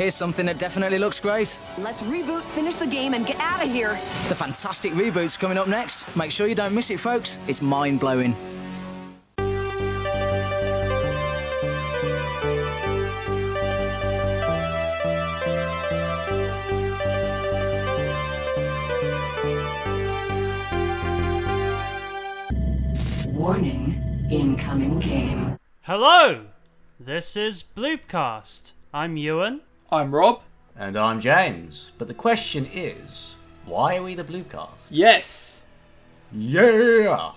Here's something that definitely looks great. Let's reboot, finish the game, and get out of here. The fantastic reboot's coming up next. Make sure you don't miss it, folks. It's mind blowing. Warning, incoming game. Hello! This is Bloopcast. I'm Ewan. I'm Rob. And I'm James. But the question is, why are we the Bluecast? Yes. Yeah!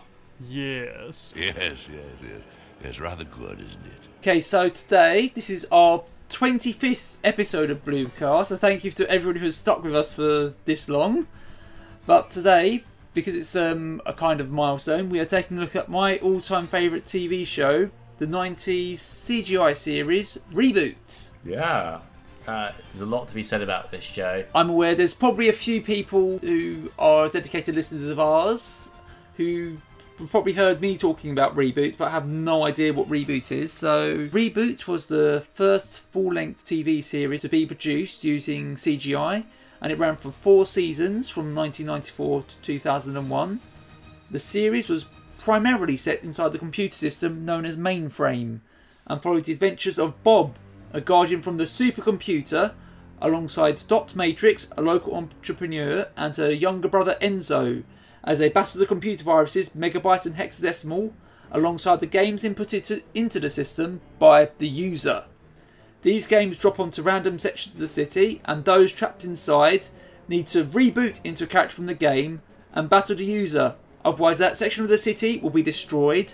Yes. Yes, yes, yes. It's rather good, isn't it? Okay, so today this is our 25th episode of Bluecast. So thank you to everyone who's stuck with us for this long. But today, because it's um, a kind of milestone, we are taking a look at my all-time favourite TV show, the 90s CGI series Reboot. Yeah. Uh, there's a lot to be said about this show. I'm aware there's probably a few people who are dedicated listeners of ours who probably heard me talking about Reboot but have no idea what Reboot is. So, Reboot was the first full length TV series to be produced using CGI and it ran for four seasons from 1994 to 2001. The series was primarily set inside the computer system known as Mainframe and followed the adventures of Bob, a guardian from the supercomputer, alongside Dot Matrix, a local entrepreneur, and her younger brother Enzo, as they battle the computer viruses Megabyte and Hexadecimal, alongside the games inputted into the system by the user. These games drop onto random sections of the city, and those trapped inside need to reboot into a character from the game and battle the user. Otherwise, that section of the city will be destroyed,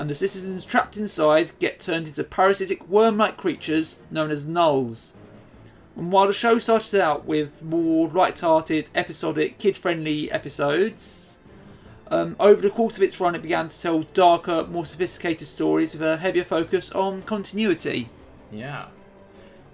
and the citizens trapped inside get turned into parasitic worm like creatures known as nulls. And while the show started out with more light-hearted, episodic, kid-friendly episodes, um, over the course of its run, it began to tell darker, more sophisticated stories with a heavier focus on continuity. Yeah.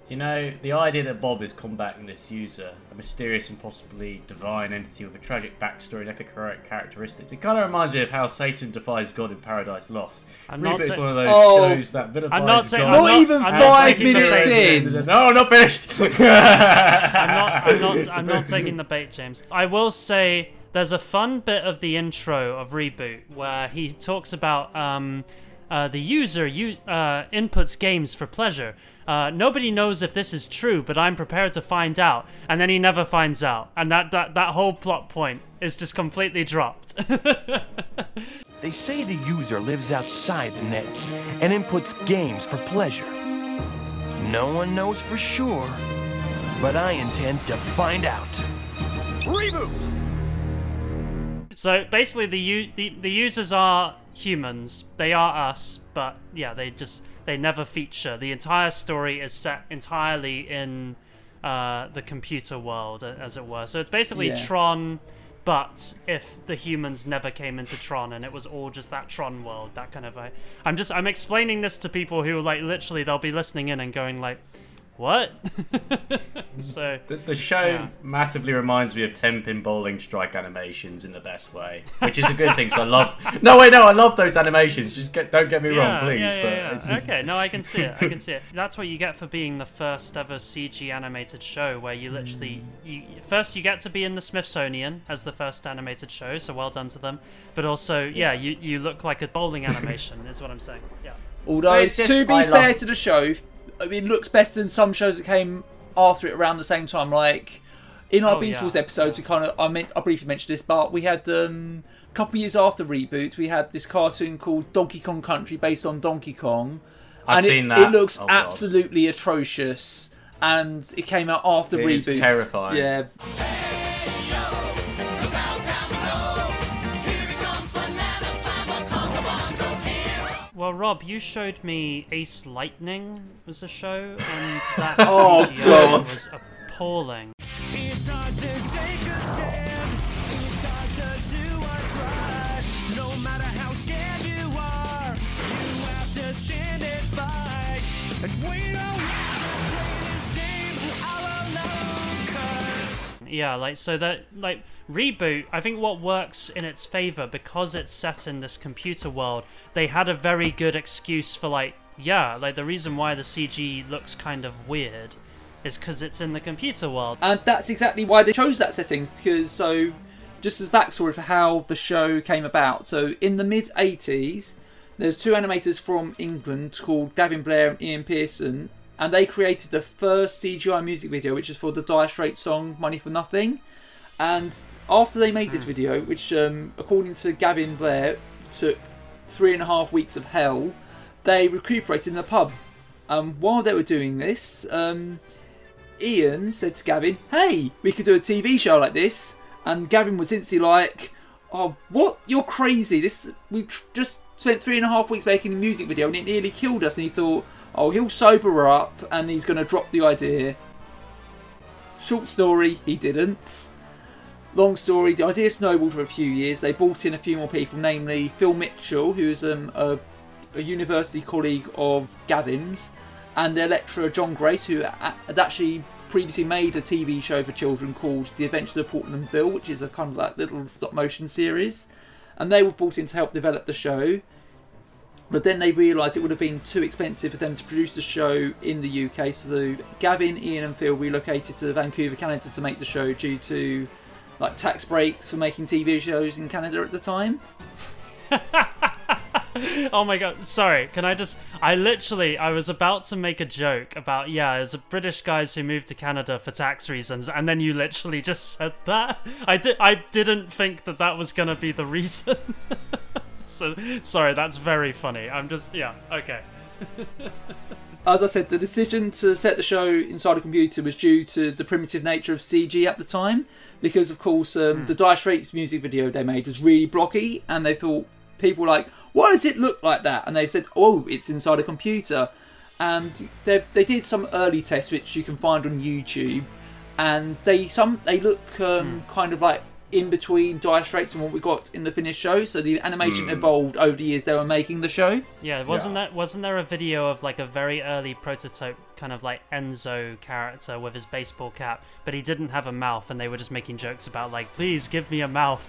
You know, the idea that Bob is combating this user, a mysterious and possibly divine entity with a tragic backstory and epic heroic characteristics, it kind of reminds me of how Satan defies God in Paradise Lost. I'm not Reboot's sa- one of those Oh, shows that vilifies I'm not saying- God. Not not- even I'm five minutes bait. in. No, not finished. I'm not. I'm not. I'm not taking the bait, James. I will say there's a fun bit of the intro of reboot where he talks about um, uh, the user u- uh, inputs games for pleasure. Uh, nobody knows if this is true, but I'm prepared to find out. And then he never finds out, and that that, that whole plot point is just completely dropped. They say the user lives outside the net and inputs games for pleasure. No one knows for sure, but I intend to find out. Reboot! So basically, the, u- the the users are humans. They are us, but yeah, they just they never feature. The entire story is set entirely in uh, the computer world, as it were. So it's basically Yeah. Tron, but if the humans never came into Tron and it was all just that Tron world, that kind of. I, I'm just I'm explaining this to people who like literally they'll be listening in and going like, what? so The, the show Yeah. massively reminds me of ten pin bowling strike animations in the best way, which is a good thing. So I love. No, wait, no, I love those animations. Just get, don't get me wrong, please. Yeah, yeah, but yeah. just, Okay, no, I can see it. I can see it. That's what you get for being the first ever CG animated show, where you literally you first you get to be in the Smithsonian as the first animated show. So well done to them. But also, yeah, you you look like a bowling animation. is what I'm saying. Yeah. Although, just- to be I fair love- to the show, I mean, it looks better than some shows that came after it around the same time. Like in our Oh, Beast yeah, episodes, we kind of I meant I briefly mentioned this, but we had um, a couple years after reboot, we had this cartoon called Donkey Kong Country based on Donkey Kong, I've and it, that. it looks Oh, God. absolutely atrocious. And it came out after It reboot. is terrifying. Yeah, Well, Rob, you showed me Ace Lightning was a show, and that Oh, CGI God. was appalling. It's hard to Yeah, like so that like reboot. I think what works in its favor because it's set in this computer world. They had a very good excuse for like yeah, like the reason why the CG looks kind of weird is because it's in the computer world. And that's exactly why they chose that setting, because so, just as backstory for how the show came about. So, in the mid 80s, there's two animators from England called Gavin Blair and Ian Pearson, and they created the first CGI music video, which is for the Dire Straits song Money for Nothing. And after they made this video, which, um, according to Gavin Blair, took three and a half weeks of hell, they recuperated in the pub. Um, while they were doing this, um, Ian said to Gavin, "Hey, we could do a TV show like this." And Gavin was instantly like, "Oh, what? You're crazy! This we tr- just spent three and a half weeks making a music video, and it nearly killed us." And he thought, "Oh, he'll sober up, and he's going to drop the idea." Short story, he didn't. Long story, the idea snowballed for a few years. They brought in a few more people, namely Phil Mitchell, who's um, a, a university colleague of Gavin's, and their lecturer John Grace, who had actually previously made a TV show for children called The Adventures of Portland Bill, which is a kind of like little stop motion series. And they were brought in to help develop the show. But then they realised it would have been too expensive for them to produce the show in the UK. So Gavin, Ian, and Phil relocated to Vancouver, Canada to make the show due to like tax breaks for making TV shows in Canada at the time. Oh my god, sorry, can I just. I literally. I was about to make a joke about, yeah, there's a British guys who moved to Canada for tax reasons, and then you literally just said that. I, did, I didn't think that that was gonna be the reason. so, sorry, that's very funny. I'm just. Yeah, okay. As I said, the decision to set the show inside a computer was due to the primitive nature of CG at the time, because of course um, the Dire Straits music video they made was really blocky, and they thought people were like, why does it look like that? And they said, oh, it's inside a computer, and they they did some early tests which you can find on YouTube, and they some they look um, kind of like in between Dire Straits and what we got in the finished show. So the animation hmm. evolved over the years they were making the show. Yeah, wasn't that wasn't there a video of like a very early prototype kind of like Enzo character with his baseball cap, but he didn't have a mouth, and they were just making jokes about like, please give me a mouth,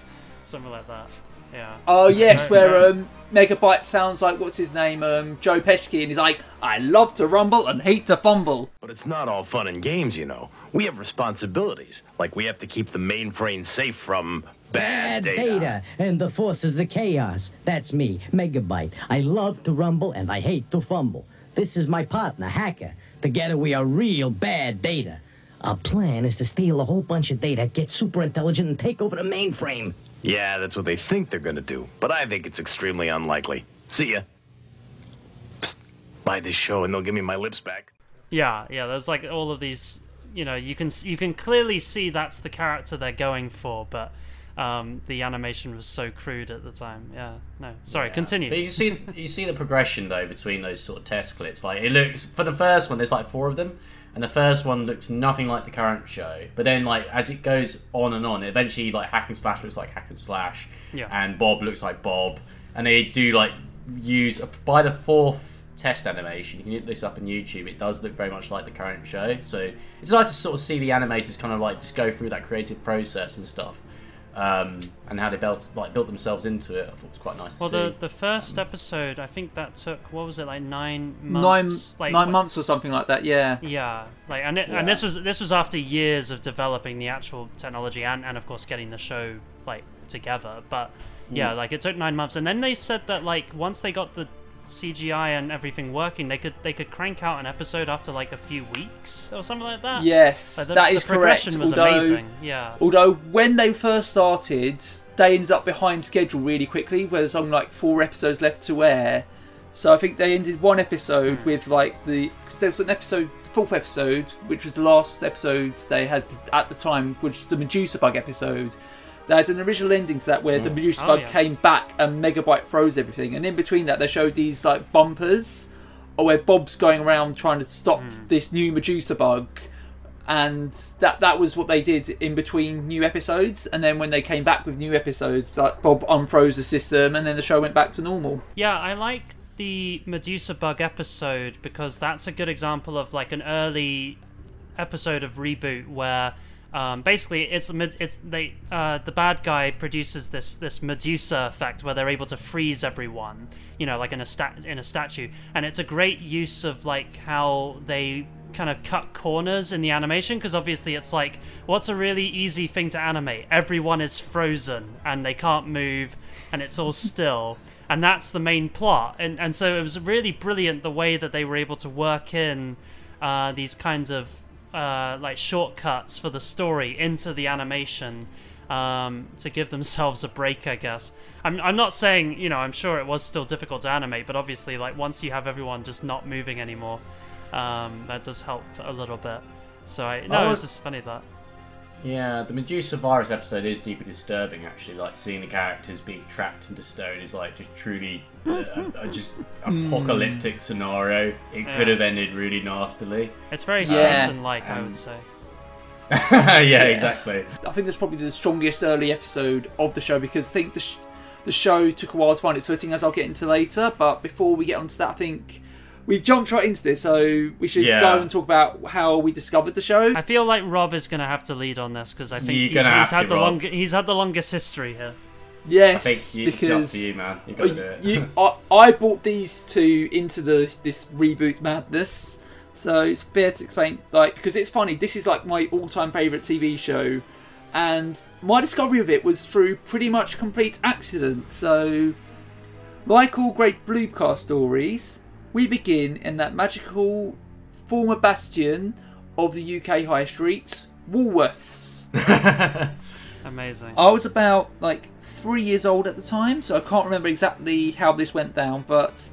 something like that. Yeah. Oh yes, Very- where very- um, Megabyte sounds like what's his name, um, Joe Pesci, and he's like, "I love to rumble and hate to fumble." But it's not all fun and games, you know. We have responsibilities, like we have to keep the mainframe safe from bad, Bad data and the forces of chaos. That's me, Megabyte. I love to rumble and I hate to fumble. This is my partner, Hacker. Together we are real bad data. Our plan is to steal a whole bunch of data, get super intelligent, and take over the mainframe. Yeah, that's what they think they're gonna do, but I think it's extremely unlikely. See ya. Psst, buy this show and they'll give me my lips back. Yeah, yeah. There's like all of these. You know, you can you can clearly see that's the character they're going for, but um, the animation was so crude at the time. Yeah. No, sorry. Continue. But you see, you see the progression though between those sort of test clips. Like it looks for the first one, there's like four of them, and the first one looks nothing like the current show. But then, like as it goes on and on, eventually like Hack and Slash looks like Hack and Slash, Yeah. and Bob looks like Bob, and they do like use by the fourth test animation. You can look this up on YouTube. It does look very much like the current show. So it's nice to sort of see the animators kind of like just go through that creative process and stuff. Um, and how they built like built themselves into it. I thought it was quite nice to well, see. the the first episode, I think that took what was it like nine Nine months? like, nine what- months or something like that. Yeah. Yeah, like and it, and this was this was after years of developing the actual technology and and of course getting the show like together. But yeah, Mm. like it took nine months, and then they said that like once they got the CGI and everything working, they could they could crank out an episode after like a few weeks or something like that. Yes, Like, the, that is correct. progression Was although, amazing. Yeah. although when they first started, they ended up behind schedule really quickly. Where there's only like four episodes left to air, so I think they ended one episode hmm. with like the because there was an episode, the fourth episode, which was the last episode they had at the time, which was the Medusa bug episode. They had an original ending to that where the mm. Medusa Oh, bug yeah. came back and Megabyte froze everything, and in between that they showed these like bumpers, or where Bob's going around trying to stop mm. this new Medusa bug, and that that was what they did in between new episodes. And then when they came back with new episodes, like Bob unfroze the system, and then the show went back to normal. Yeah, I like the Medusa bug episode because that's a good example of like an early episode of reboot where um, basically it's it's they uh, the bad guy produces this this Medusa effect where they're able to freeze everyone, you know, like in a stat in a statue, and it's a great use of like how they kind of cut corners in the animation because obviously it's like what's a really easy thing to animate? Everyone is frozen and they can't move and it's all still. And that's the main plot. And and so it was really brilliant the way that they were able to work in uh, these kinds of uh, like shortcuts for the story into the animation um, to give themselves a break, I guess. I'm, I'm not saying, you know, I'm sure it was still difficult to animate, but obviously, like, once you have everyone just not moving anymore, um, that does help a little bit. So, I, no, I was- just funny that. Yeah, the Medusa virus episode is deeply disturbing. Actually, like seeing the characters being trapped into stone is like just truly uh, a, a just apocalyptic scenario. It could have ended really nastily. It's very Yeah. Satan-like, I Um, would say. yeah, exactly. I think that's probably the strongest early episode of the show because I think the, sh- the show took a while to find its footing, as I'll get into later. But before we get onto that, I think we've jumped right into this, so we should Yeah. go and talk about how we discovered the show. I feel like Rob is going to have to lead on this because I think You're he's, he's had to, the Rob. long, he's had the longest history here. Yes, I think you- it's up because to you, man. You Oh, gotta do it. you- I, I brought these two into the this reboot madness, so it's fair to explain. Like, because it's funny. This is like my all-time favorite TV show, and my discovery of it was through pretty much complete accident. So, like all great Bluecast stories, we begin in that magical former bastion of the UK high streets, Woolworths. Amazing. I was about like three years old at the time, so I can't remember exactly how this went down, but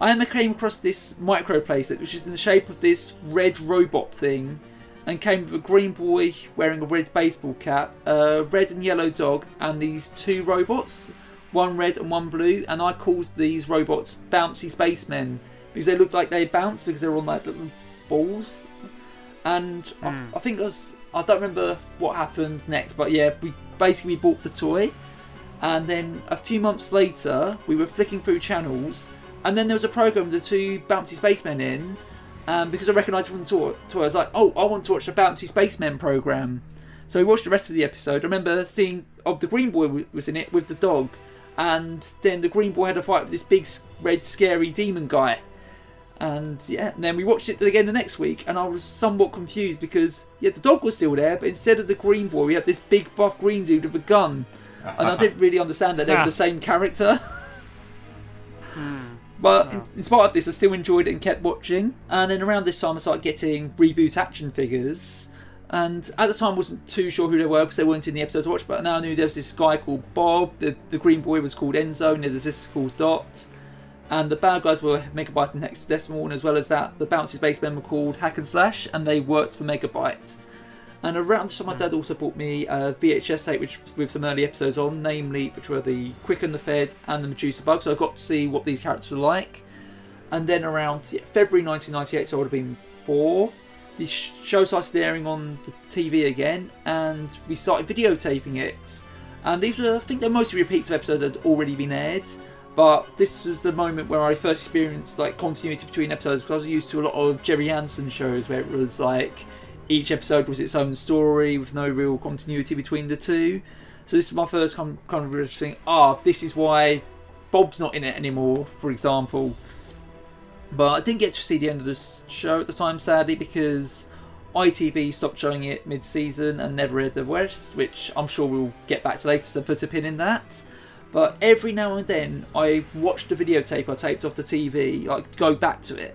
I came across this micro playset, which is in the shape of this red robot thing, and came with a green boy wearing a red baseball cap, a red and yellow dog, and these two robots, one red and one blue, and I called these robots bouncy spacemen because they looked like they bounced because they were on like little balls. And I, hmm. I think it was I don't remember what happened next, but yeah, we basically bought the toy, and then a few months later we were flicking through channels, and then there was a program with the two bouncy spacemen in, and because I recognised from the toy, toy, I was like, oh, I want to watch the bouncy spacemen program, so we watched the rest of the episode. I remember seeing of the green boy was in it with the dog, and then the green boy had a fight with this big red scary demon guy. And yeah, and then we watched it again the next week, and I was somewhat confused because yeah, the dog was still there, but instead of the green boy, we had this big buff green dude with a gun, and I didn't really understand that they were the ah. same character. Hmm. But in, in spite of this, I still enjoyed it and kept watching. And then around this time, I started getting reboot action figures. And at the time, I wasn't too sure who they were because they weren't in the episodes I watched. But now I knew there was this guy called Bob. The, the green boy was called Enzo, and there's a sister called Dot. And the bad guys were Megabyte and Hexadecimal, as well as that, the Bouncy Spacemen were called Hack and Slash, and they worked for Megabyte. And around this time, my dad also bought me a VHS tape, which with some early episodes on, namely which were the Quick and the Fed and the Medusa Bug. So I got to see what these characters were like. And then around yeah, February 1998, so I would have been four. The sh- show started airing on the TV again, and we started videotaping it. And these were, I think, they're mostly repeats of episodes that had already been aired. But this was the moment where I first experienced like continuity between episodes because I was used to a lot of Gerry Anderson shows where it was like each episode was its own story with no real continuity between the two. So this is my first kind of interesting. Ah, this is why Bob's not in it anymore, for example. But I didn't get to see the end of this show at the time, sadly, because ITV stopped showing it mid-season and never aired the rest, which I'm sure we'll get back to later. So put a pin in that. But every now and then, I watched the videotape I taped off the TV, like go back to it,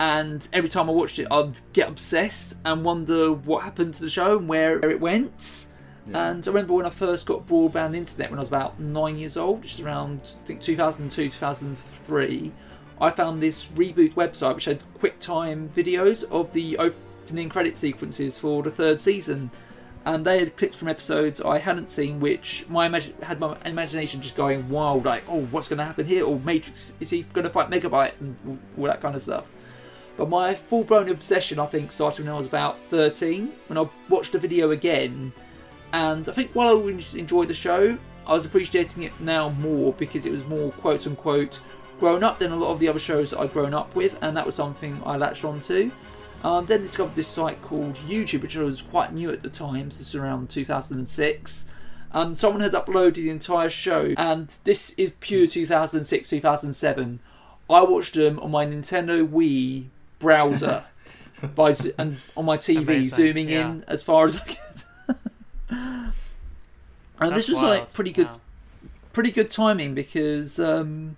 and every time I watched it, I'd get obsessed and wonder what happened to the show and where it went. And I remember when I first got broadband internet when I was about nine years old, which is around I think 2002, 2003. I found this reboot website which had QuickTime videos of the opening credit sequences for the third season, and they had clips from episodes I hadn't seen, which my imag- had my imagination just going wild, like, oh, what's going to happen here? Or Matrix, is he going to fight Megabyte and all that kind of stuff. But my full blown obsession, I think, started when I was about 13, when I watched the video again. And I think while I enjoyed the show, I was appreciating it now more because it was more quote unquote grown up than a lot of the other shows that I'd grown up with, and that was something I latched onto. Um, then discovered this site called YouTube, which was quite new at the time, so this was around 2006. Um, someone had uploaded the entire show, and this is pure 2006 2007. I watched them on my Nintendo Wii browser. by and on my TV Amazing, zooming yeah. in as far as I could. and That's this was wild, like pretty good, wow. pretty good timing because um,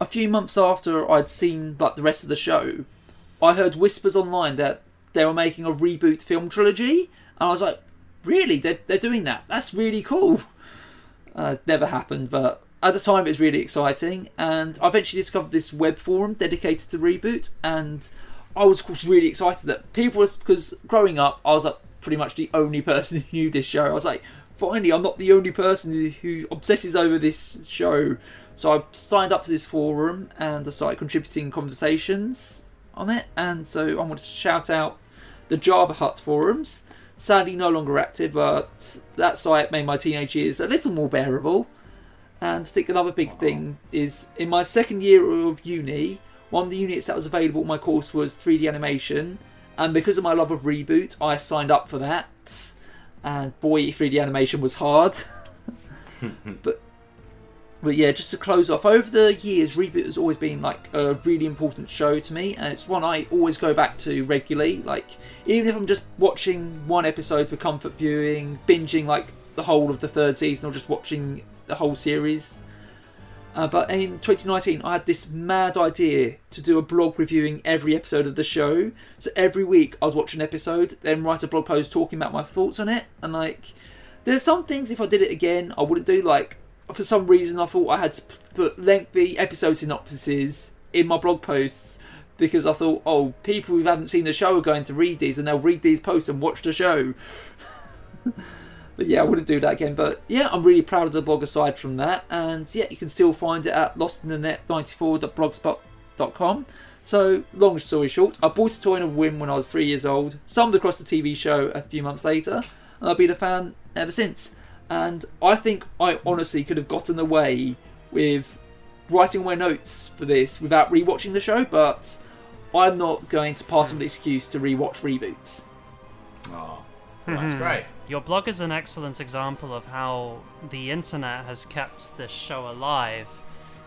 a few months after I'd seen like the rest of the show, I heard whispers online that they were making a reboot film trilogy, and I was like, really? They're they're doing that? That's really cool. Uh, never happened, but at the time it was really exciting. And I eventually discovered this web forum dedicated to reboot, and I was of course really excited that people was because growing up I was like pretty much the only person who knew this show. I was like, finally, I'm not the only person who obsesses over this show. So I signed up to this forum and I started contributing conversations on it. And so I wanted to shout out the Java Hut forums. Sadly, no longer active, but that site made my teenage years a little more bearable. And I think another big thing is in my second year of uni, one of the units that was available in my course was 3D animation. And because of my love of reboot, I signed up for that. And boy, 3D animation was hard. but but yeah, just to close off, over the years, Reboot has always been like a really important show to me, and it's one I always go back to regularly. Like, even if I'm just watching one episode for comfort viewing, binging like the whole of the third season, or just watching the whole series. Uh, but in 2019, I had this mad idea to do a blog reviewing every episode of the show. So every week, I would watch an episode, then write a blog post talking about my thoughts on it. And like, there's some things if I did it again, I wouldn't do. Like, for some reason, I thought I had to put lengthy episode synopsises in my blog posts because I thought, oh, people who haven't seen the show are going to read these and they'll read these posts and watch the show. But yeah, I wouldn't do that again. But yeah, I'm really proud of the blog aside from that. And yeah, you can still find it at lostinthenet94.blogspot.com. So, long story short, I bought a toy in a whim when I was three years old, stumbled across the TV show a few months later, and I've been a fan ever since. And I think I honestly could have gotten away with writing my notes for this without rewatching the show, but I'm not going to pass on the excuse to rewatch reboots. Oh, that's Mhm. great. Your blog is an excellent example of how the internet has kept this show alive.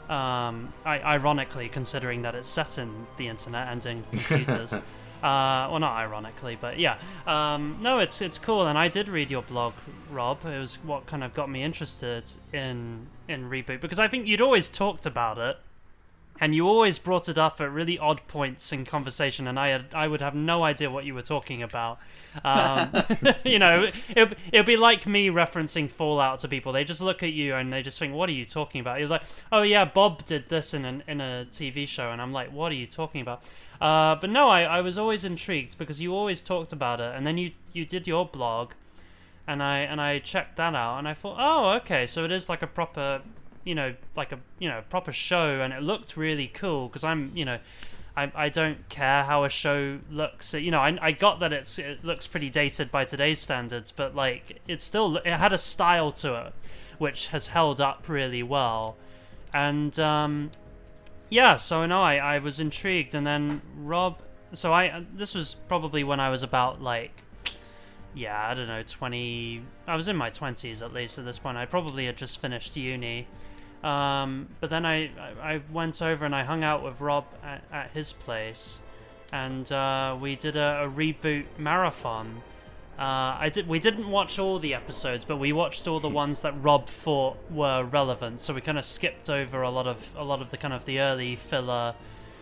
Um, I- ironically, considering that it's set in the internet and in computers. uh, well, not ironically, but yeah. Um, no, it's it's cool, and I did read your blog, Rob. It was what kind of got me interested in in reboot because I think you'd always talked about it, and you always brought it up at really odd points in conversation, and I had I would have no idea what you were talking about. Um, you know, it it'd be like me referencing Fallout to people. They just look at you and they just think, "What are you talking about?" You're like, "Oh yeah, Bob did this in an, in a TV show," and I'm like, "What are you talking about?" Uh, but no, I, I was always intrigued because you always talked about it, and then you you did your blog, and I and I checked that out, and I thought, oh, okay, so it is like a proper, you know, like a you know proper show, and it looked really cool because I'm you know. I, I don't care how a show looks. You know, I, I got that it's it looks pretty dated by today's standards, but like it still it had a style to it, which has held up really well, and um, yeah. So no, I I was intrigued, and then Rob. So I this was probably when I was about like yeah, I don't know, 20. I was in my 20s at least at this point. I probably had just finished uni. Um, but then I, I, I went over and I hung out with Rob at, at his place. And uh, we did a, a reboot marathon. Uh, I did. We didn't watch all the episodes, but we watched all the ones that Rob thought were relevant. So we kind of skipped over a lot of a lot of the kind of the early filler,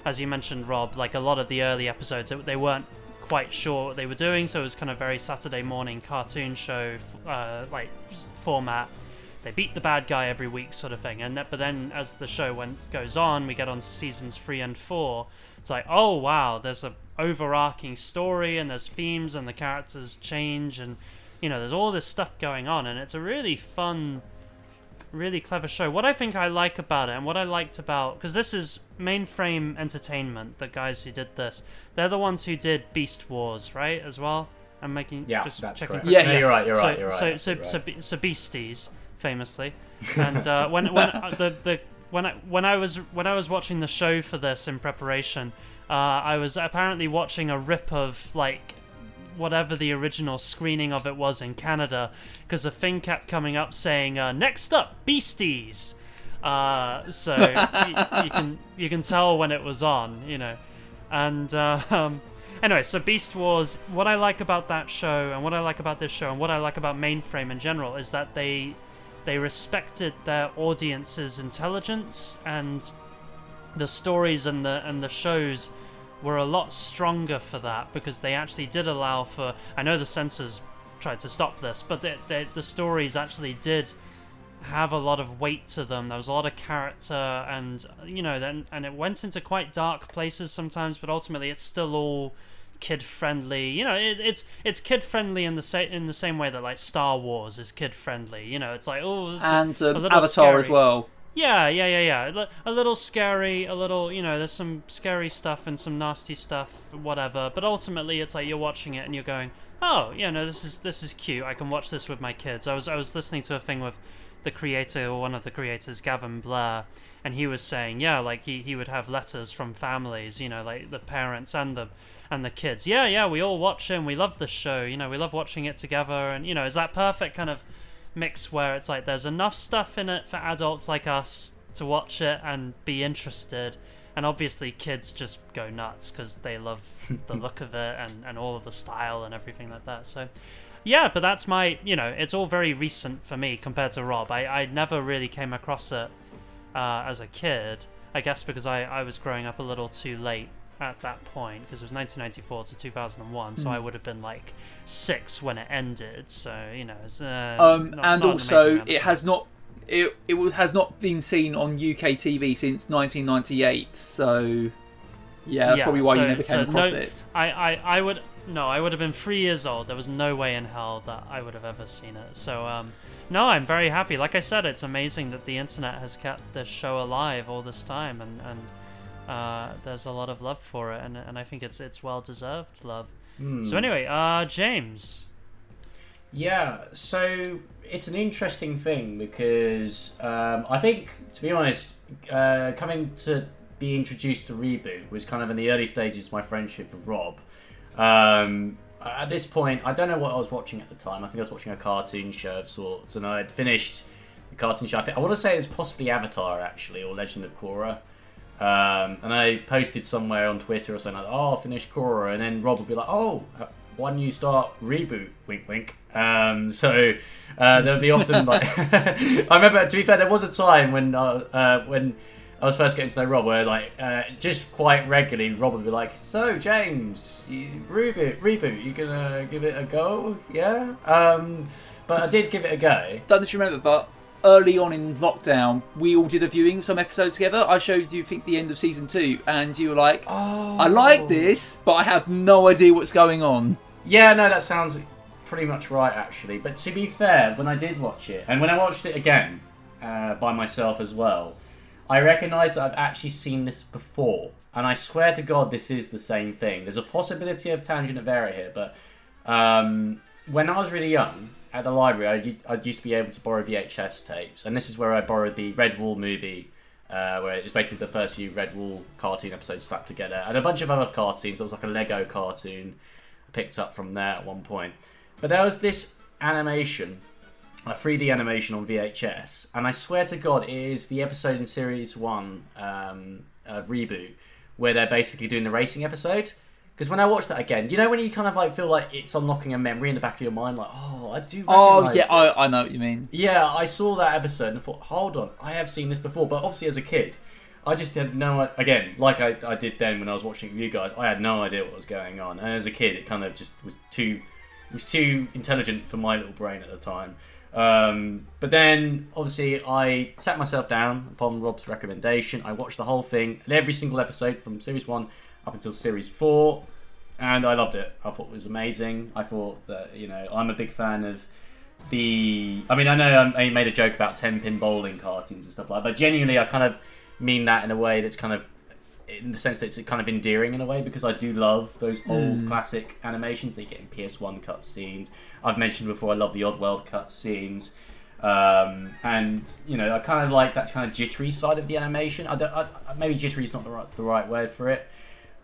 as you mentioned, Rob. Like a lot of the early episodes, they weren't quite sure what they were doing, so it was kind of very Saturday morning cartoon show uh, like format. They beat the bad guy every week, sort of thing. And that, but then as the show went goes on, we get on to seasons three and four. It's like, oh wow, there's a overarching story, and there's themes, and the characters change, and you know, there's all this stuff going on, and it's a really fun really clever show. What I think I like about it, and what I liked about, because this is Mainframe Entertainment, the guys who did this. They're the ones who did Beast Wars, right? As well. I'm making Yeah, just that's checking. yeah No, you're right, you're so, right, you're right, So, so, right. so, so Beasties, famously, and uh, when when uh, the the when I when I was when I was watching the show for this in preparation, uh, I was apparently watching a rip of like whatever the original screening of it was in Canada, because the thing kept coming up saying, uh, "Next up, Beasties." Uh, so you, you can you can tell when it was on, you know, and uh, um, Anyway, so Beast Wars, what I like about that show and what I like about this show and what I like about Mainframe in general is that they they respected their audience's intelligence and the stories and the and the shows were a lot stronger for that because they actually did allow for I know the censors tried to stop this, but the the, the stories actually did have a lot of weight to them. There was a lot of character, and you know, then and it went into quite dark places sometimes. But ultimately, it's still all kid friendly. You know, it, it's it's kid friendly in the sa- in the same way that like Star Wars is kid friendly. You know, it's like oh, and um, Avatar as well. Yeah, yeah, yeah, yeah. A little scary, a little, you know, there's some scary stuff and some nasty stuff, whatever. But ultimately, it's like you're watching it and you're going, "Oh, yeah, no, this is this is cute. I can watch this with my kids." I was I was listening to a thing with the creator or one of the creators, Gavin Blair, and he was saying, yeah, like he, he would have letters from families, you know, like the parents and the and the kids. Yeah, yeah, we all watch him. We love the show. You know, we love watching it together. And you know, is that perfect kind of mix where it's like there's enough stuff in it for adults like us to watch it and be interested. And obviously kids just go nuts because they love the look of it and, and all of the style and everything like that. So yeah but that's my you know it's all very recent for me compared to rob. I, I never really came across it uh, as a kid i guess because I, I was growing up a little too late at that point because it was 1994 to 2001 so Hmm. i would have been like six when it ended so you know it's uh, Um, not- and not also, of it has not it it has not been seen on UK TV since 1998. So yeah, that's probably why you never came so across no- it. I, I, I would no, I would have been three years old. There was no way in hell that I would have ever seen it. So um, no, I'm very happy. Like I said, it's amazing that the internet has kept this show alive all this time, and and uh, there's a lot of love for it, and and I think it's it's well deserved love. Hmm. So anyway, uh, James. Yeah, so it's an interesting thing because um, I think, to be honest, uh, coming to be introduced to Reboot was kind of in the early stages of my friendship with Rob. Um, at this point, I don't know what I was watching at the time. I think I was watching a cartoon show of sorts, and I had finished the cartoon show. I, think, I want to say it was possibly Avatar, actually, or Legend of Korra. Um, and I posted somewhere on Twitter or something like, "Oh, I finished Korra," and then Rob would be like, "Oh, why don't you start reboot?" Wink, wink. Um, so uh, there would be often like, I remember. To be fair, there was a time when uh, uh, when I was first getting to know Rob, where like uh, just quite regularly, Rob would be like, "So James, you, reboot, reboot, you gonna give it a go? Yeah." Um, but I did give it a go. Don't know if you remember, but early on in lockdown, we all did a viewing some episodes together. I showed you, think, the end of season two, and you were like, "I like this, but I have no idea what's going on." Yeah, no, that sounds pretty much right, actually. But to be fair, when I did watch it, and when I watched it again uh, by myself as well, I recognised that I've actually seen this before. And I swear to God, this is the same thing. There's a possibility of tangent of error here, but um, when I was really young at the library, I, I used to be able to borrow VHS tapes, and this is where I borrowed the Redwall movie. Uh, where it's basically the first few Redwall cartoon episodes slapped together, and a bunch of other cartoons. There was like a Lego cartoon I picked up from there at one point. But there was this animation, a 3D animation on VHS, and I swear to God, it is the episode in series one um, of Reboot where they're basically doing the racing episode. Because when I watched that again, you know when you kind of like feel like it's unlocking a memory in the back of your mind, like oh, I do. Oh yeah. I, I know what you mean. Yeah, I saw that episode and thought, hold on, I have seen this before. But obviously, as a kid, I just had no. Again, like I, I did then when I was watching you guys, I had no idea what was going on. And as a kid, it kind of just was too, was too intelligent for my little brain at the time. Um, but then, obviously, I sat myself down upon Rob's recommendation. I watched the whole thing, and every single episode from series one up until series four, and I loved it. I thought it was amazing. I thought that you know I'm a big fan of the. I mean, I know I made a joke about ten pin bowling cartoons and stuff like that, but genuinely, I kind of mean that in a way that's kind of in the sense that it's kind of endearing in a way because I do love those old Mm. classic animations that you get in PS1 cutscenes. I've mentioned before I love the Odd Oddworld cutscenes. Um, and you know, I kind of like that kind of jittery side of the animation. I don't, I, maybe jittery is not the right the right word for it,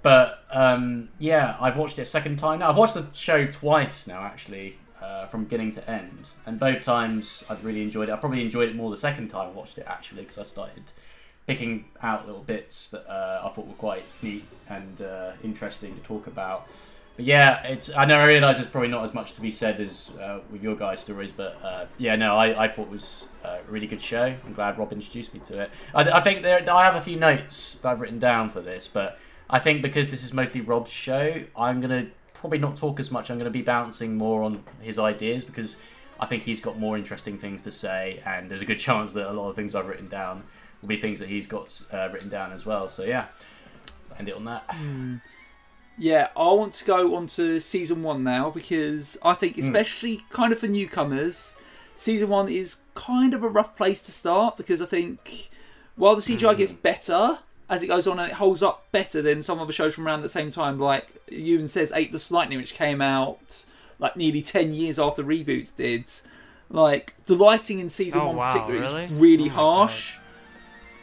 but um, yeah, I've watched it a second time now. I've watched the show twice now, actually, uh, from beginning to end, and both times I've really enjoyed it. I probably enjoyed it more the second time I watched it actually because I started picking out little bits that uh, I thought were quite neat and uh, interesting to talk about. But yeah, it's I know I realise there's probably not as much to be said as uh, with your guys' stories, but uh, yeah, no, I, I thought it was a really good show. I'm glad Rob introduced me to it. I, I think there, I have a few notes that I've written down for this, but I think because this is mostly Rob's show, I'm gonna probably not talk as much. I'm gonna be bouncing more on his ideas because I think he's got more interesting things to say, and there's a good chance that a lot of things I've written down will be things that he's got uh, written down as well. So yeah, end it on that. Hmm. Yeah, I want to go on to season one now because I think, hmm. especially kind of for newcomers, season one is kind of a rough place to start because I think while the CGI gets hmm. better as it goes on and it holds up better than some other shows from around the same time, like Ewan says, Eight the Lightning, which came out like nearly 10 years after reboots did. Like, the lighting in season Oh, one wow, particularly really? is really Oh my harsh.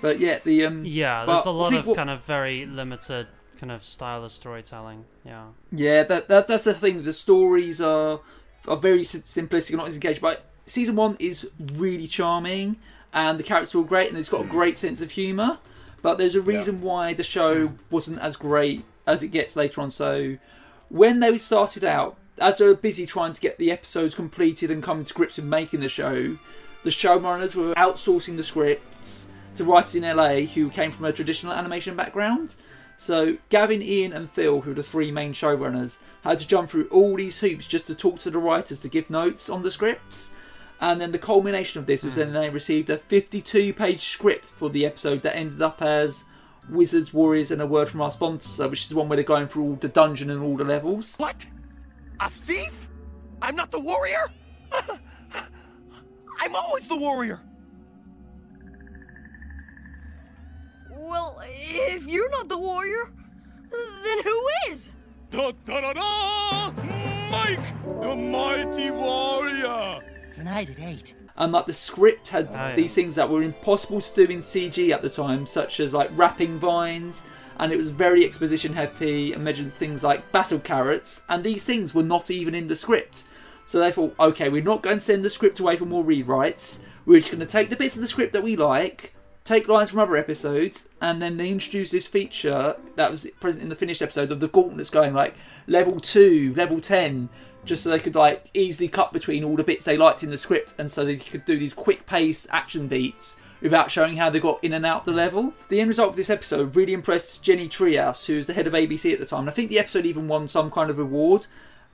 But yeah, the um Yeah, there's a lot of what- kind of very limited kind of style of storytelling. Yeah. Yeah, that, that that's the thing. The stories are are very simplistic and not as engaged. But season one is really charming, and the characters are all great, and it's got a great sense of humour. But there's a reason why the show hmm. wasn't as great as it gets later on. So when they started out, as they were busy trying to get the episodes completed and coming to grips with making the show, the showrunners were outsourcing the scripts to writers in LA who came from a traditional animation background. So Gavin, Ian, and Phil, who are the three main showrunners, had to jump through all these hoops just to talk to the writers to give notes on the scripts. And then the culmination of this was then hmm. they received a 52-page script for the episode that ended up as Wizards, Warriors, and a Word from Our Sponsor, which is the one where they're going through all the dungeon and all the levels. What? A thief? I'm not the warrior? I'm always the warrior. Well, if you're not the warrior, then who is? Da da da da! Mike, the mighty warrior. Tonight at 8. And like the script had Oh, yeah. these things that were impossible to do in CG at the time, such as like wrapping vines, and it was very exposition heavy and mentioned things like battle carrots, and these things were not even in the script. So they thought, okay, we're not going to send the script away for more rewrites. We're just going to take the bits of the script that we like, take lines from other episodes, and then they introduced this feature that was present in the finished episode of the gauntlets going like level two, level ten, just so they could like easily cut between all the bits they liked in the script, and so they could do these quick paced action beats without showing how they got in and out the level. The end result of this episode really impressed Jennie Trias, who was the head of ABC at the time, and I think the episode even won some kind of award.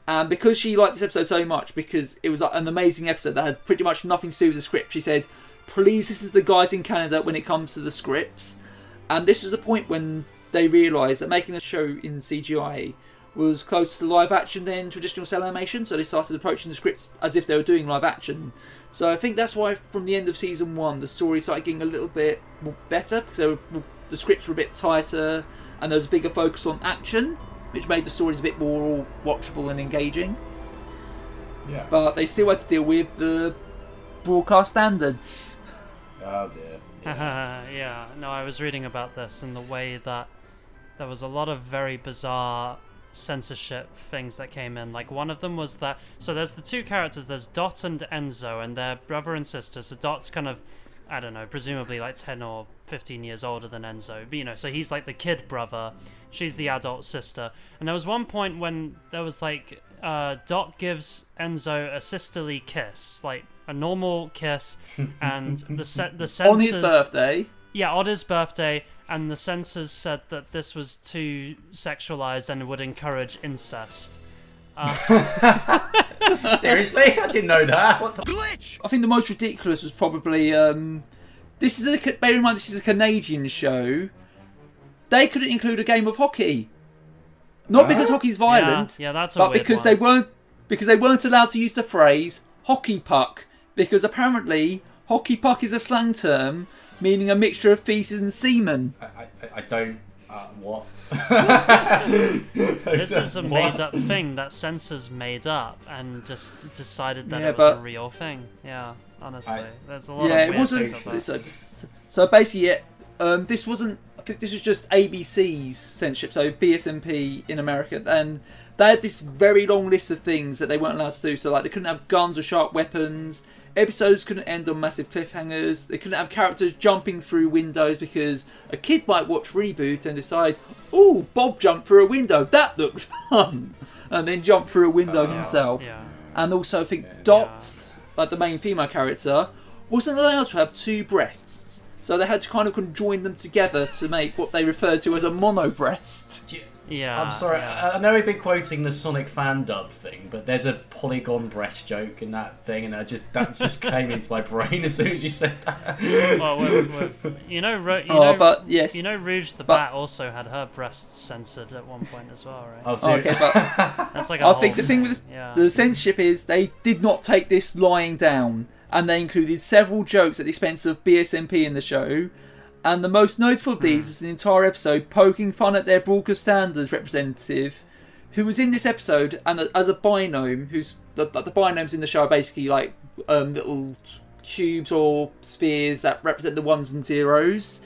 And because she liked this episode so much, because it was an amazing episode that had pretty much nothing to do with the script, she said, "Please, this is the guys in Canada when it comes to the scripts." And this was the point when they realised that making a show in CGI was closer to live action than traditional cell animation, so they started approaching the scripts as if they were doing live action. So I think that's why from the end of season one, the story started getting a little bit better because they were, the scripts were a bit tighter and there was a bigger focus on action, which made the stories a bit more watchable and engaging. Yeah. But they still had to deal with the broadcast standards. Oh dear. yeah, no, I was reading about this and the way that there was a lot of very bizarre censorship things that came in. Like one of them was that so there's the two characters, there's Dot and Enzo, and they're brother and sister. So Dot's kind of I don't know, presumably like ten or fifteen years older than Enzo. But you know, so he's like the kid brother, she's the adult sister. And there was one point when there was like uh, Dot gives Enzo a sisterly kiss, like a normal kiss, and the se- the censors On his birthday. yeah, on his birthday, and the censors said that this was too sexualized and would encourage incest. Uh, Seriously? I didn't know that. What the glitch? I think the most ridiculous was probably um, this is a bear in mind this is a Canadian show. They couldn't include a game of hockey, not because hockey's violent, Yeah, yeah, that's a but weird because one. they weren't because they weren't allowed to use the phrase hockey puck because apparently hockey puck is a slang term meaning a mixture of feces and semen. I, I, I don't. Uh, what? this is a made up thing that censors made up and just decided that Yeah, it was a real thing. Yeah, honestly. I- There's a lot yeah, of it weird wasn't. things about this. So, so basically, yeah, um, this wasn't. I think this was just ABC's censorship, so BS&P in America, and they had this very long list of things that they weren't allowed to do. So like they couldn't have guns or sharp weapons. Episodes couldn't end on massive cliffhangers. They couldn't have characters jumping through windows because a kid might watch reboot and decide, "Oh, Bob jumped through a window. That looks fun," and then jump through a window oh, himself. yeah. And also, I think Dot, like the main female character, wasn't allowed to have two breasts. So they had to kind of conjoin them together to make what they referred to as a mono breast. Yeah. I'm sorry. I I know we've been quoting the Sonic fan dub thing, but there's a polygon breast joke in that thing, and I just that just came into my brain as soon as you said that. well, with, with, you know, Ro- you Oh, know, but yes. you know, Rouge the But- Bat also had her breasts censored at one point as well, right? Oh, Oh, okay, but That's like a I think the thing with yeah. the censorship is they did not take this lying down, and they included several jokes at the expense of BS&P in the show. And the most notable of these was an entire episode poking fun at their broadcast standards representative, who was in this episode and as a binome, who's the, the binomes in the show are basically like um, little cubes or spheres that represent the ones and zeros.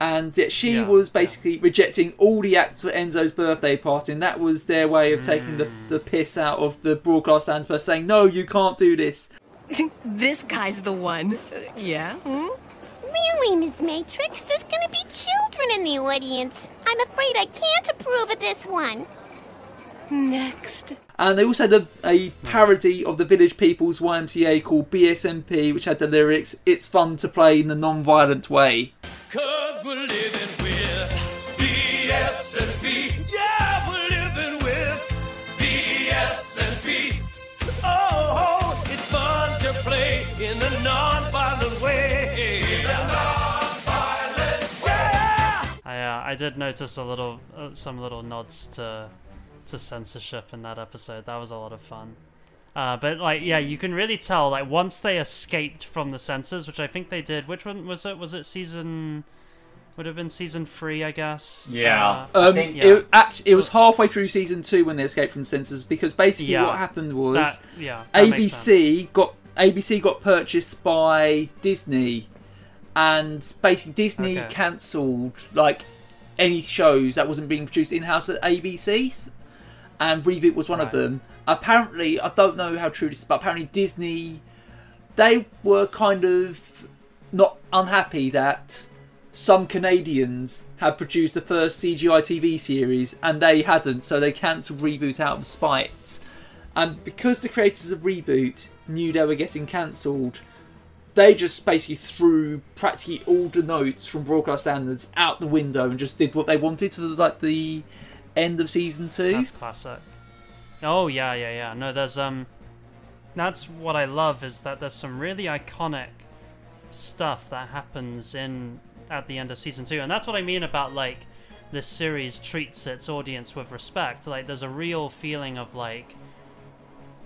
And yet she Yeah, was basically rejecting all the acts for Enzo's birthday party, and that was their way of taking the, the piss out of the broadcast standards by saying, "No, you can't do this." this guy's the one. Uh, yeah? Hmm? Really, Miss Matrix? There's gonna be children in the audience. I'm afraid I can't approve of this one. Next. And they also had a, a parody of the Village People's YMCA called BS&P, which had the lyrics, It's fun to play in the non violent way. Cause we're living with BS&P. I did notice a little uh, some little nods to to censorship in that episode. That was a lot of fun. Uh, but like yeah, you can really tell like once they escaped from the censors, which I think they did. Which one was it? Was it season? Would have been season three, I guess. Yeah. Uh, Um, yeah. it, actually, it was halfway through season two when they escaped from the censors because basically Yeah. what happened was That- yeah, that ABC got ABC got purchased by Disney, and basically Disney Okay. cancelled like any shows that wasn't being produced in house at ABC, and Reboot was one of them. Apparently, I don't know how true this is, but apparently Disney they were kind of not unhappy that some Canadians had produced the first CGI TV series and they hadn't, so they cancelled Reboot out of spite. And because the creators of Reboot knew they were getting cancelled, they just basically threw practically all the notes from broadcast standards out the window and just did what they wanted for like the end of season two. That's classic. Oh yeah, yeah, yeah. No, there's um, that's what I love is that there's some really iconic stuff that happens in at the end of season two, and that's what I mean about like this series treats its audience with respect. Like, there's a real feeling of like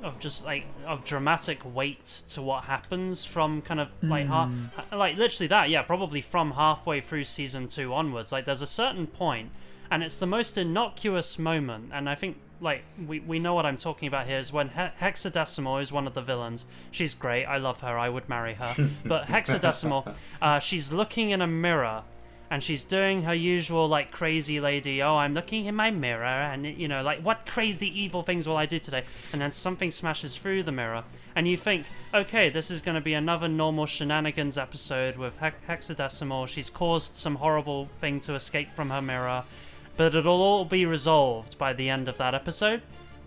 of just like of dramatic weight to what happens from kind of like ha- Hmm. like literally that yeah probably from halfway through season two onwards. Like there's a certain point and it's the most innocuous moment and i think like we, we know what i'm talking about here is when he- hexadecimal is one of the villains. She's great. I love her. I would marry her. But hexadecimal uh, she's looking in a mirror and she's doing her usual like crazy lady oh i'm looking in my mirror and you know like what crazy evil things will i do today? And then something smashes through the mirror and you think okay this is going to be another normal shenanigans episode with Hex- hexadecimal. She's caused some horrible thing to escape from her mirror. But it'll all be resolved by the end of that episode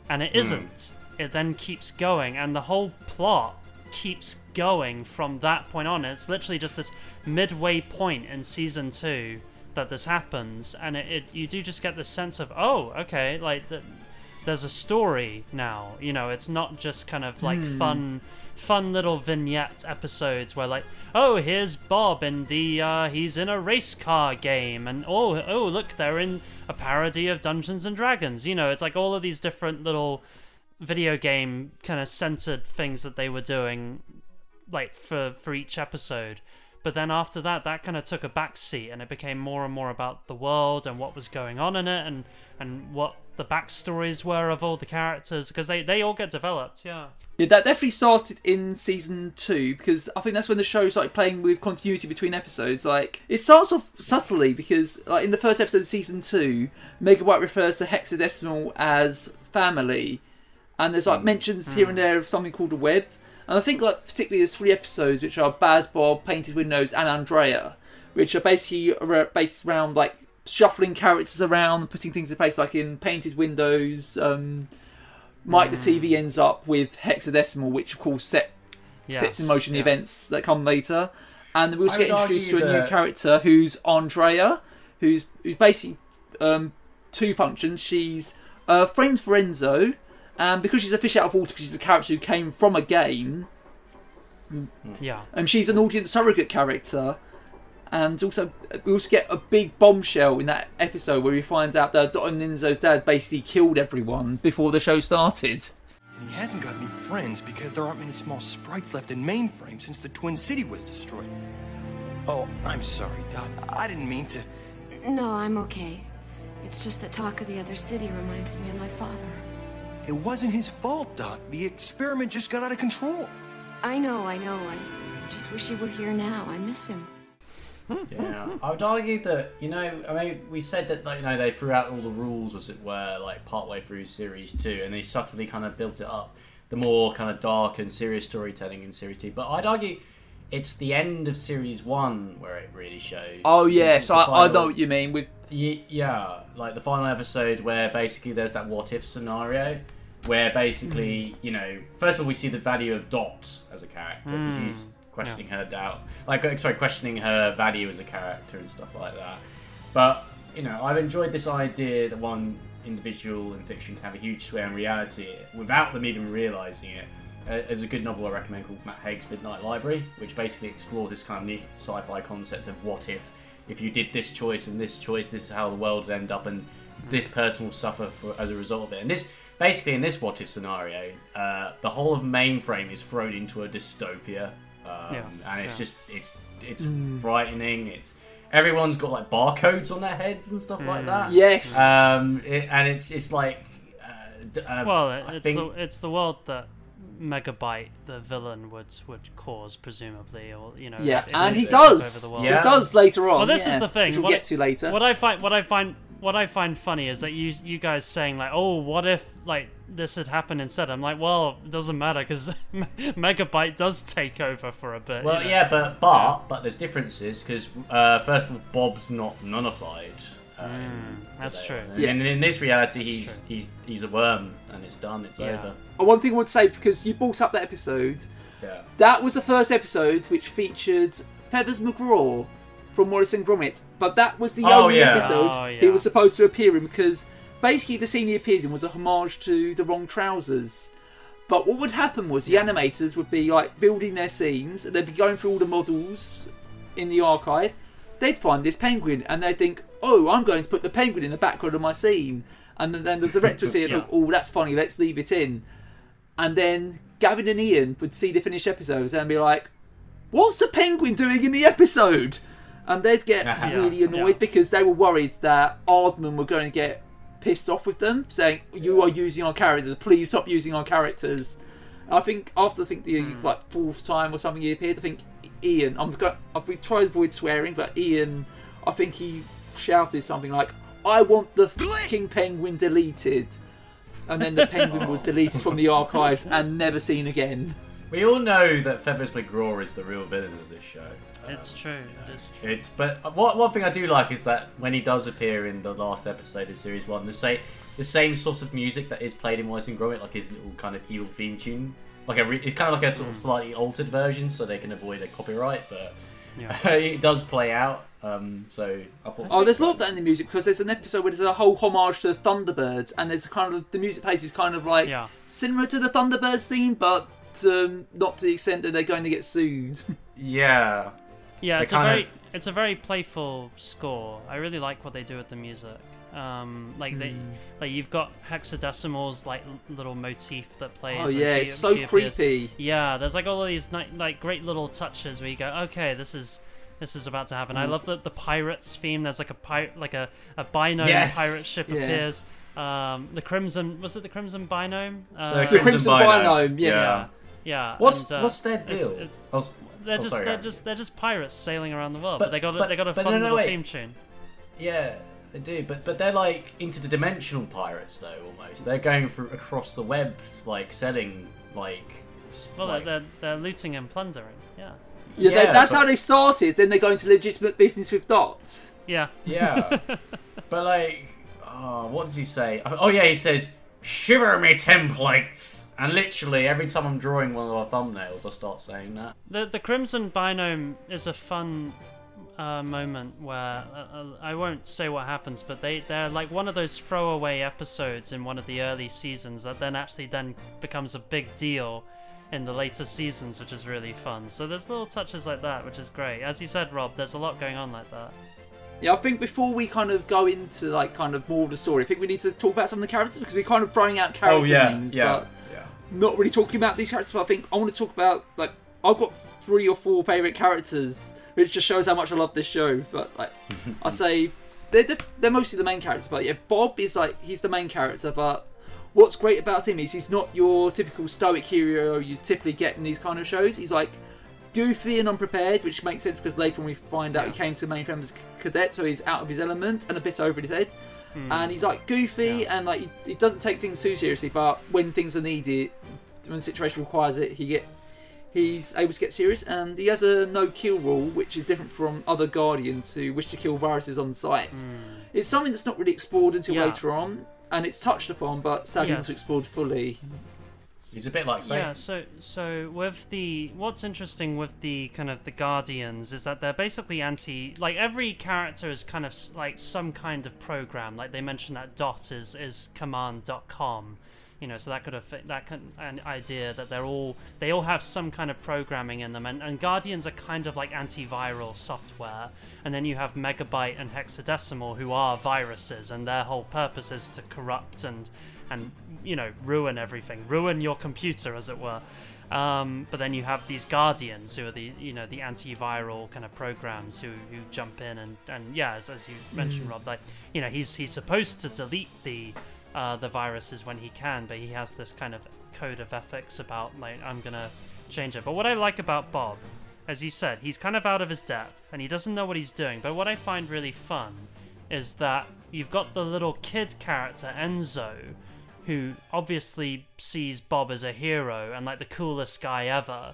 and it hmm. isn't. It then keeps going and the whole plot keeps going from that point on. It's literally just this midway point in season two that this happens, and it, it you do just get the sense of oh, okay, like the, there's a story now. You know, it's not just kind of like Hmm. fun, fun little vignette episodes where like oh, here's Bob and the uh, he's in a race car game, and oh, oh, look, they're in a parody of Dungeons and Dragons. You know, it's like all of these different little video game kind of centered things that they were doing like for for each episode. But then after that that kind of took a back seat and it became more and more about the world and what was going on in it and and what the backstories were of all the characters because they they all get developed yeah. Yeah, that definitely started in season two because I think that's when the show started playing with continuity between episodes. Like it starts off subtly because, like in the first episode of season two, Megabyte refers to hexadecimal as family, and there's like mentions here and there of something called a web. And I think like particularly there's three episodes which are Bad Bob, Painted Windows, and Andrea, which are basically based around like shuffling characters around, putting things in place. Like in Painted Windows, um, Mike the TV ends up with hexadecimal, which of course set sets in motion the yeah. events that come later. And we also I get introduced to a new character who's Andrea, who's who's basically um, two functions. She's uh, friends for Enzo, and because she's a fish out of water, because she's a character who came from a game, hmm. Yeah. and she's an audience surrogate character. And also, uh, we also get a big bombshell in that episode where we find out that Dot and Enzo's dad basically killed everyone before the show started. And he hasn't got any friends because there aren't many small sprites left in mainframe since the Twin City was destroyed. Oh, I'm sorry, Dot. I didn't mean to. No, I'm okay. It's just that talk of the other city reminds me of my father. It wasn't his fault, Dot. The experiment just got out of control. I know, I know. I just wish he were here now. I miss him. Yeah, I would argue that you know, I mean, we said that like, you know they threw out all the rules, as it were, like partway through series two, and they subtly kind of built it up, the more kind of dark and serious storytelling in series two. But I'd argue it's the end of series one where it really shows. Oh yes, it's the I, I know what you mean. With yeah, like the final episode where basically there's that what if scenario where basically, you know, first of all, we see the value of Dot as a character because Mm. she's questioning her doubt, like, uh, sorry, questioning her value as a character and stuff like that. But, you know, I've enjoyed this idea that one individual in fiction can have a huge sway on reality without them even realizing it. Uh, there's a good novel I recommend called Matt Haig's Midnight Library, which basically explores this kind of neat sci-fi concept of what if, if you did this choice and this choice, this is how the world would end up, and this person will suffer for, as a result of it. And this, basically, in this what if scenario, uh, the whole of mainframe is thrown into a dystopia, um, Yeah, and it's yeah. just it's it's Mm. frightening. It's everyone's got like barcodes on their heads and stuff like that. Yes. um, it, and it's it's like. Uh, uh, Well, I it's think- the it's the world that Megabyte, the villain, would would cause presumably, or you know. Yeah, if- if and he took over does. the world. He does later on. Well, this yeah, is the thing. which we'll what get to later. What I find, what I find, what I find funny is that you you guys saying like, oh, what if like this had happened instead? I'm like, well, it doesn't matter because Megabyte does take over for a bit. Well, you know? yeah, but but but there's differences because uh, first of all, Bob's not nullified. Uh, Mm, that's the- true. And Yeah. in this reality, he's he's he's a worm, and it's done. It's Yeah. over. One thing I would say because you brought up that episode, Yeah. that was the first episode which featured Feathers McGraw from Wallace and Gromit, but that was the Oh, only yeah. episode Oh, he was supposed to appear in because basically the scene he appears in was a homage to the wrong trousers. But what would happen was the animators would be like building their scenes, and they'd be going through all the models in the archive. They'd find this penguin, and they'd think, "Oh, I'm going to put the penguin in the background of my scene." And then, the director would see it, Yeah. and think, "Oh, that's funny. Let's leave it in." And then Gavin and Ian would see the finished episodes and be like, "What's the penguin doing in the episode?" And they'd get Yeah, really annoyed yeah. because they were worried that Aardman were going to get pissed off with them, saying, "You are using our characters. Please stop using our characters." I think after I think the Hmm. like fourth time or something he appeared, I think Ian. I'm going. I'll be trying to avoid swearing, but Ian, I think he shouted something like, "I want the fucking penguin deleted," and then the penguin was deleted from the archives and never seen again. We all know that Feathers McGraw is the real villain of this show. It's true. It's true. It's but what one thing I do like is that when he does appear in the last episode of series one, the same the same sort of music that is played in Wallace and Gromit, like his little kind of evil theme tune, like a re- it's kind of like a sort of slightly altered version, so they can avoid a copyright, but Yeah. it does play out. Um, so I thought. Oh, there's a lot of that in the music because there's an episode where there's a whole homage to the Thunderbirds, and there's kind of the music plays is kind of like Yeah. similar to the Thunderbirds theme, but um, not to the extent that they're going to get sued. Yeah. Yeah, it's a kind of- very it's a very playful score. I really like what they do with the music. Um, like they, Hmm. like you've got hexadecimal's like little motif that plays. Oh, yeah, she- it's so she appears. creepy. Yeah, there's like all of these ni- like great little touches where you go, okay, this is this is about to happen. I Mm. love the the pirates theme. There's like a pirate like a a binome Yes! pirate ship Yeah. appears. Um, the crimson was it the crimson binome? Uh, The The Crimson Binome, yes. Yeah. yeah. What's and, uh, what's their deal? it's- Oh, s- they're oh, just sorry, they're Aaron. just they're just pirates sailing around the world, but, But- they got a, but- they got a fun no, no, little wait. theme tune. Yeah, They do, but but they're like interdimensional pirates though. Almost, they're going through across the webs, like selling like. Well, like, they're, they're looting and plundering. Yeah. Yeah, they- Yeah, that's but- how they started. Then they go into legitimate business with dots. Yeah. Yeah. but like, oh, what does he say? Oh, oh yeah, he says, "Shiver me templates," and literally every time I'm drawing one of our thumbnails, I start saying that. The the Crimson Binome is a fun uh, moment where uh, uh, I won't say what happens, but they they're like one of those throwaway episodes in one of the early seasons that then actually then becomes a big deal in the later seasons, which is really fun. So there's little touches like that, which is great. As you said, Rob, there's a lot going on like that. Yeah, I think before we kind of go into like kind of more of the story, I think we need to talk about some of the characters because we're kind of throwing out character Oh, yeah, names, yeah, but yeah. not really talking about these characters. But I think I want to talk about like I've got three or four favorite characters, which just shows how much I love this show. But like I say, they're the, they're mostly the main characters. But yeah, Bob is like he's the main character, but. What's great about him is he's not your typical stoic hero you typically get in these kind of shows. He's like goofy and unprepared, which makes sense because later on we find out he came to the mainframe as a cadet, so he's out of his element and a bit over his head. Hmm. And he's like goofy and like he, he doesn't take things too seriously, but when things are needed, when the situation requires it, he get he's able to get serious. And he has a no kill rule, which is different from other guardians who wish to kill viruses on sight. It's something that's not really explored until Hmm. Yeah. later on, and it's touched upon, but sadly Yes. not explored fully. He's a bit like Satan. Yeah, so so with the what's interesting with the kind of the Guardians is that they're basically anti like every character is kind of like some kind of program. Like they mentioned that dot is is command.com. You know, so that could have that can, an idea that they're all they all have some kind of programming in them, and, and Guardians are kind of like antiviral software, and then you have Megabyte and Hexadecimal who are viruses, and their whole purpose is to corrupt and and you know ruin everything, ruin your computer as it were. Um, but then you have these guardians who are the you know the antiviral kind of programs who, who jump in and, and yeah as, as you mentioned Mm. Rob like you know he's he's supposed to delete the uh, the viruses when he can but he has this kind of code of ethics about like I'm gonna change it but what I like about Bob as you said he's kind of out of his depth and he doesn't know what he's doing but what I find really fun is that you've got the little kid character Enzo who obviously sees Bob as a hero and like the coolest guy ever.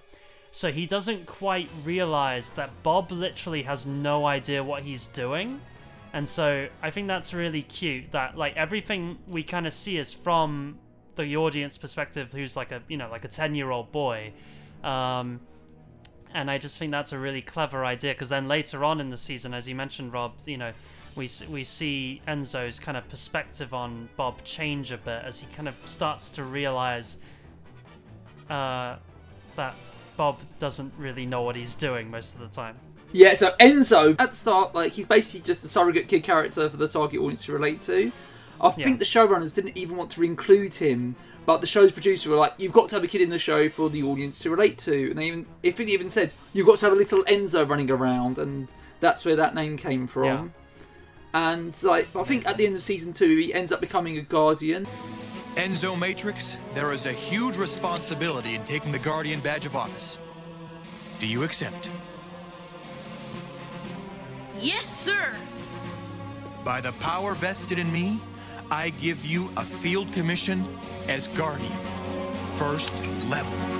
So he doesn't quite realize that Bob literally has no idea what he's doing. And so I think that's really cute that like everything we kind of see is from the audience perspective who's like a you know like a 10 year old boy um and I just think that's a really clever idea because then later on in the season, as you mentioned, Rob, you know, we we see Enzo's kind of perspective on Bob change a bit as he kind of starts to realize uh, that Bob doesn't really know what he's doing most of the time. Yeah, so Enzo at the start, like he's basically just a surrogate kid character for the target audience to relate to. I Yeah. think the showrunners didn't even want to include him, but the show's producer were like, "You've got to have a kid in the show for the audience to relate to," and they even, I think they even said, "You've got to have a little Enzo running around," and that's where that name came from. Yeah. And like, I think at the end of season two, he ends up becoming a guardian. Enzo Matrix, there is a huge responsibility in taking the Guardian badge of office. Do you accept? Yes, sir. By the power vested in me, I give you a field commission as Guardian. First level.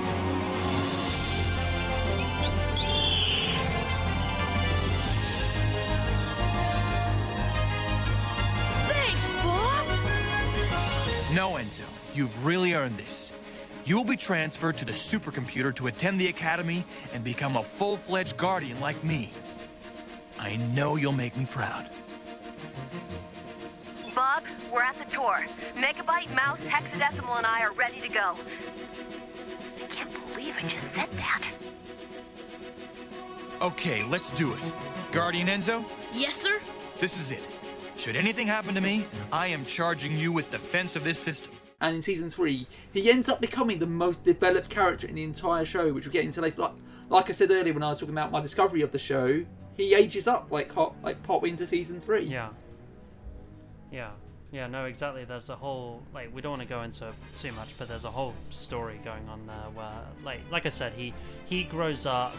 No, Enzo, you've really earned this. You will be transferred to the supercomputer to attend the academy and become a full fledged Guardian like me. I know you'll make me proud. Bob, we're at the tour. Megabyte, Mouse, Hexadecimal, and I are ready to go. I can't believe I just said that. Okay, let's do it. Guardian Enzo, Yes, sir. this is it. Should anything happen to me, I am charging you with defense of this system. and in season three, he ends up becoming the most developed character in the entire show, which we'll get into later. Like, like I said earlier when I was talking about my discovery of the show, he ages up like hot, like partway into season three. Yeah. Yeah. Yeah, no, exactly. There's a whole like we don't want to go into too much, but there's a whole story going on there where like like I said, he he grows up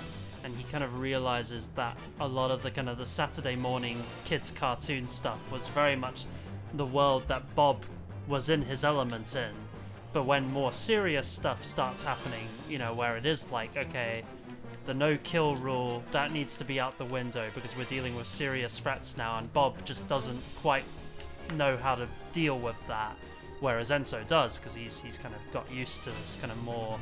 and he kind of realizes that a lot of the kind of the Saturday morning kids cartoon stuff was very much the world that Bob was in his element in. But when more serious stuff starts happening, you know, where it is like, okay, the no kill rule that needs to be out the window because we're dealing with serious threats now, and Bob just doesn't quite know how to deal with that, whereas Enzo does because he's he's kind of got used to this kind of more,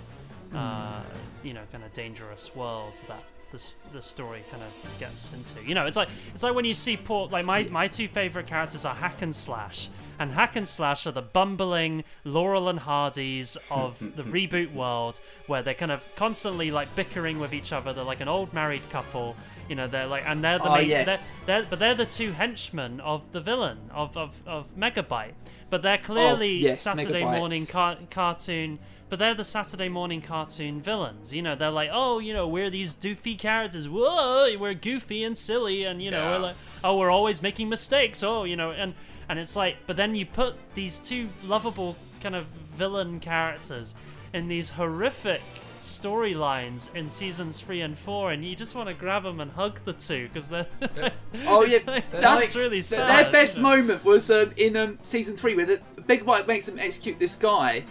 uh, you know, kind of dangerous world that the the story kind of gets into. You know, it's like it's like when you see poor like my my two favorite characters are Hack and Slash. And Hack and Slash are the bumbling Laurel and Hardys of the reboot world, where they're kind of constantly like bickering with each other. They're like an old married couple, you know. They're like, and they're the Oh, main, yes. they're, they're, but they're the two henchmen of the villain of of, of Megabyte. But they're oh, clearly Oh, yes, Saturday Megabytes. morning car- cartoon. But they're the Saturday morning cartoon villains. You know, they're like, oh, you know, we're these doofy characters. Whoa, we're goofy and silly, and you know, Yeah. we're like, oh, we're always making mistakes. Oh, you know, and and it's like, but then you put these two lovable kind of villain characters in these horrific storylines in seasons three and four, and you just want to grab them and hug the two because they're. Oh yeah, like- that's really sad. Their best you know? moment was um, in um, season three, where the Big White makes them execute this guy,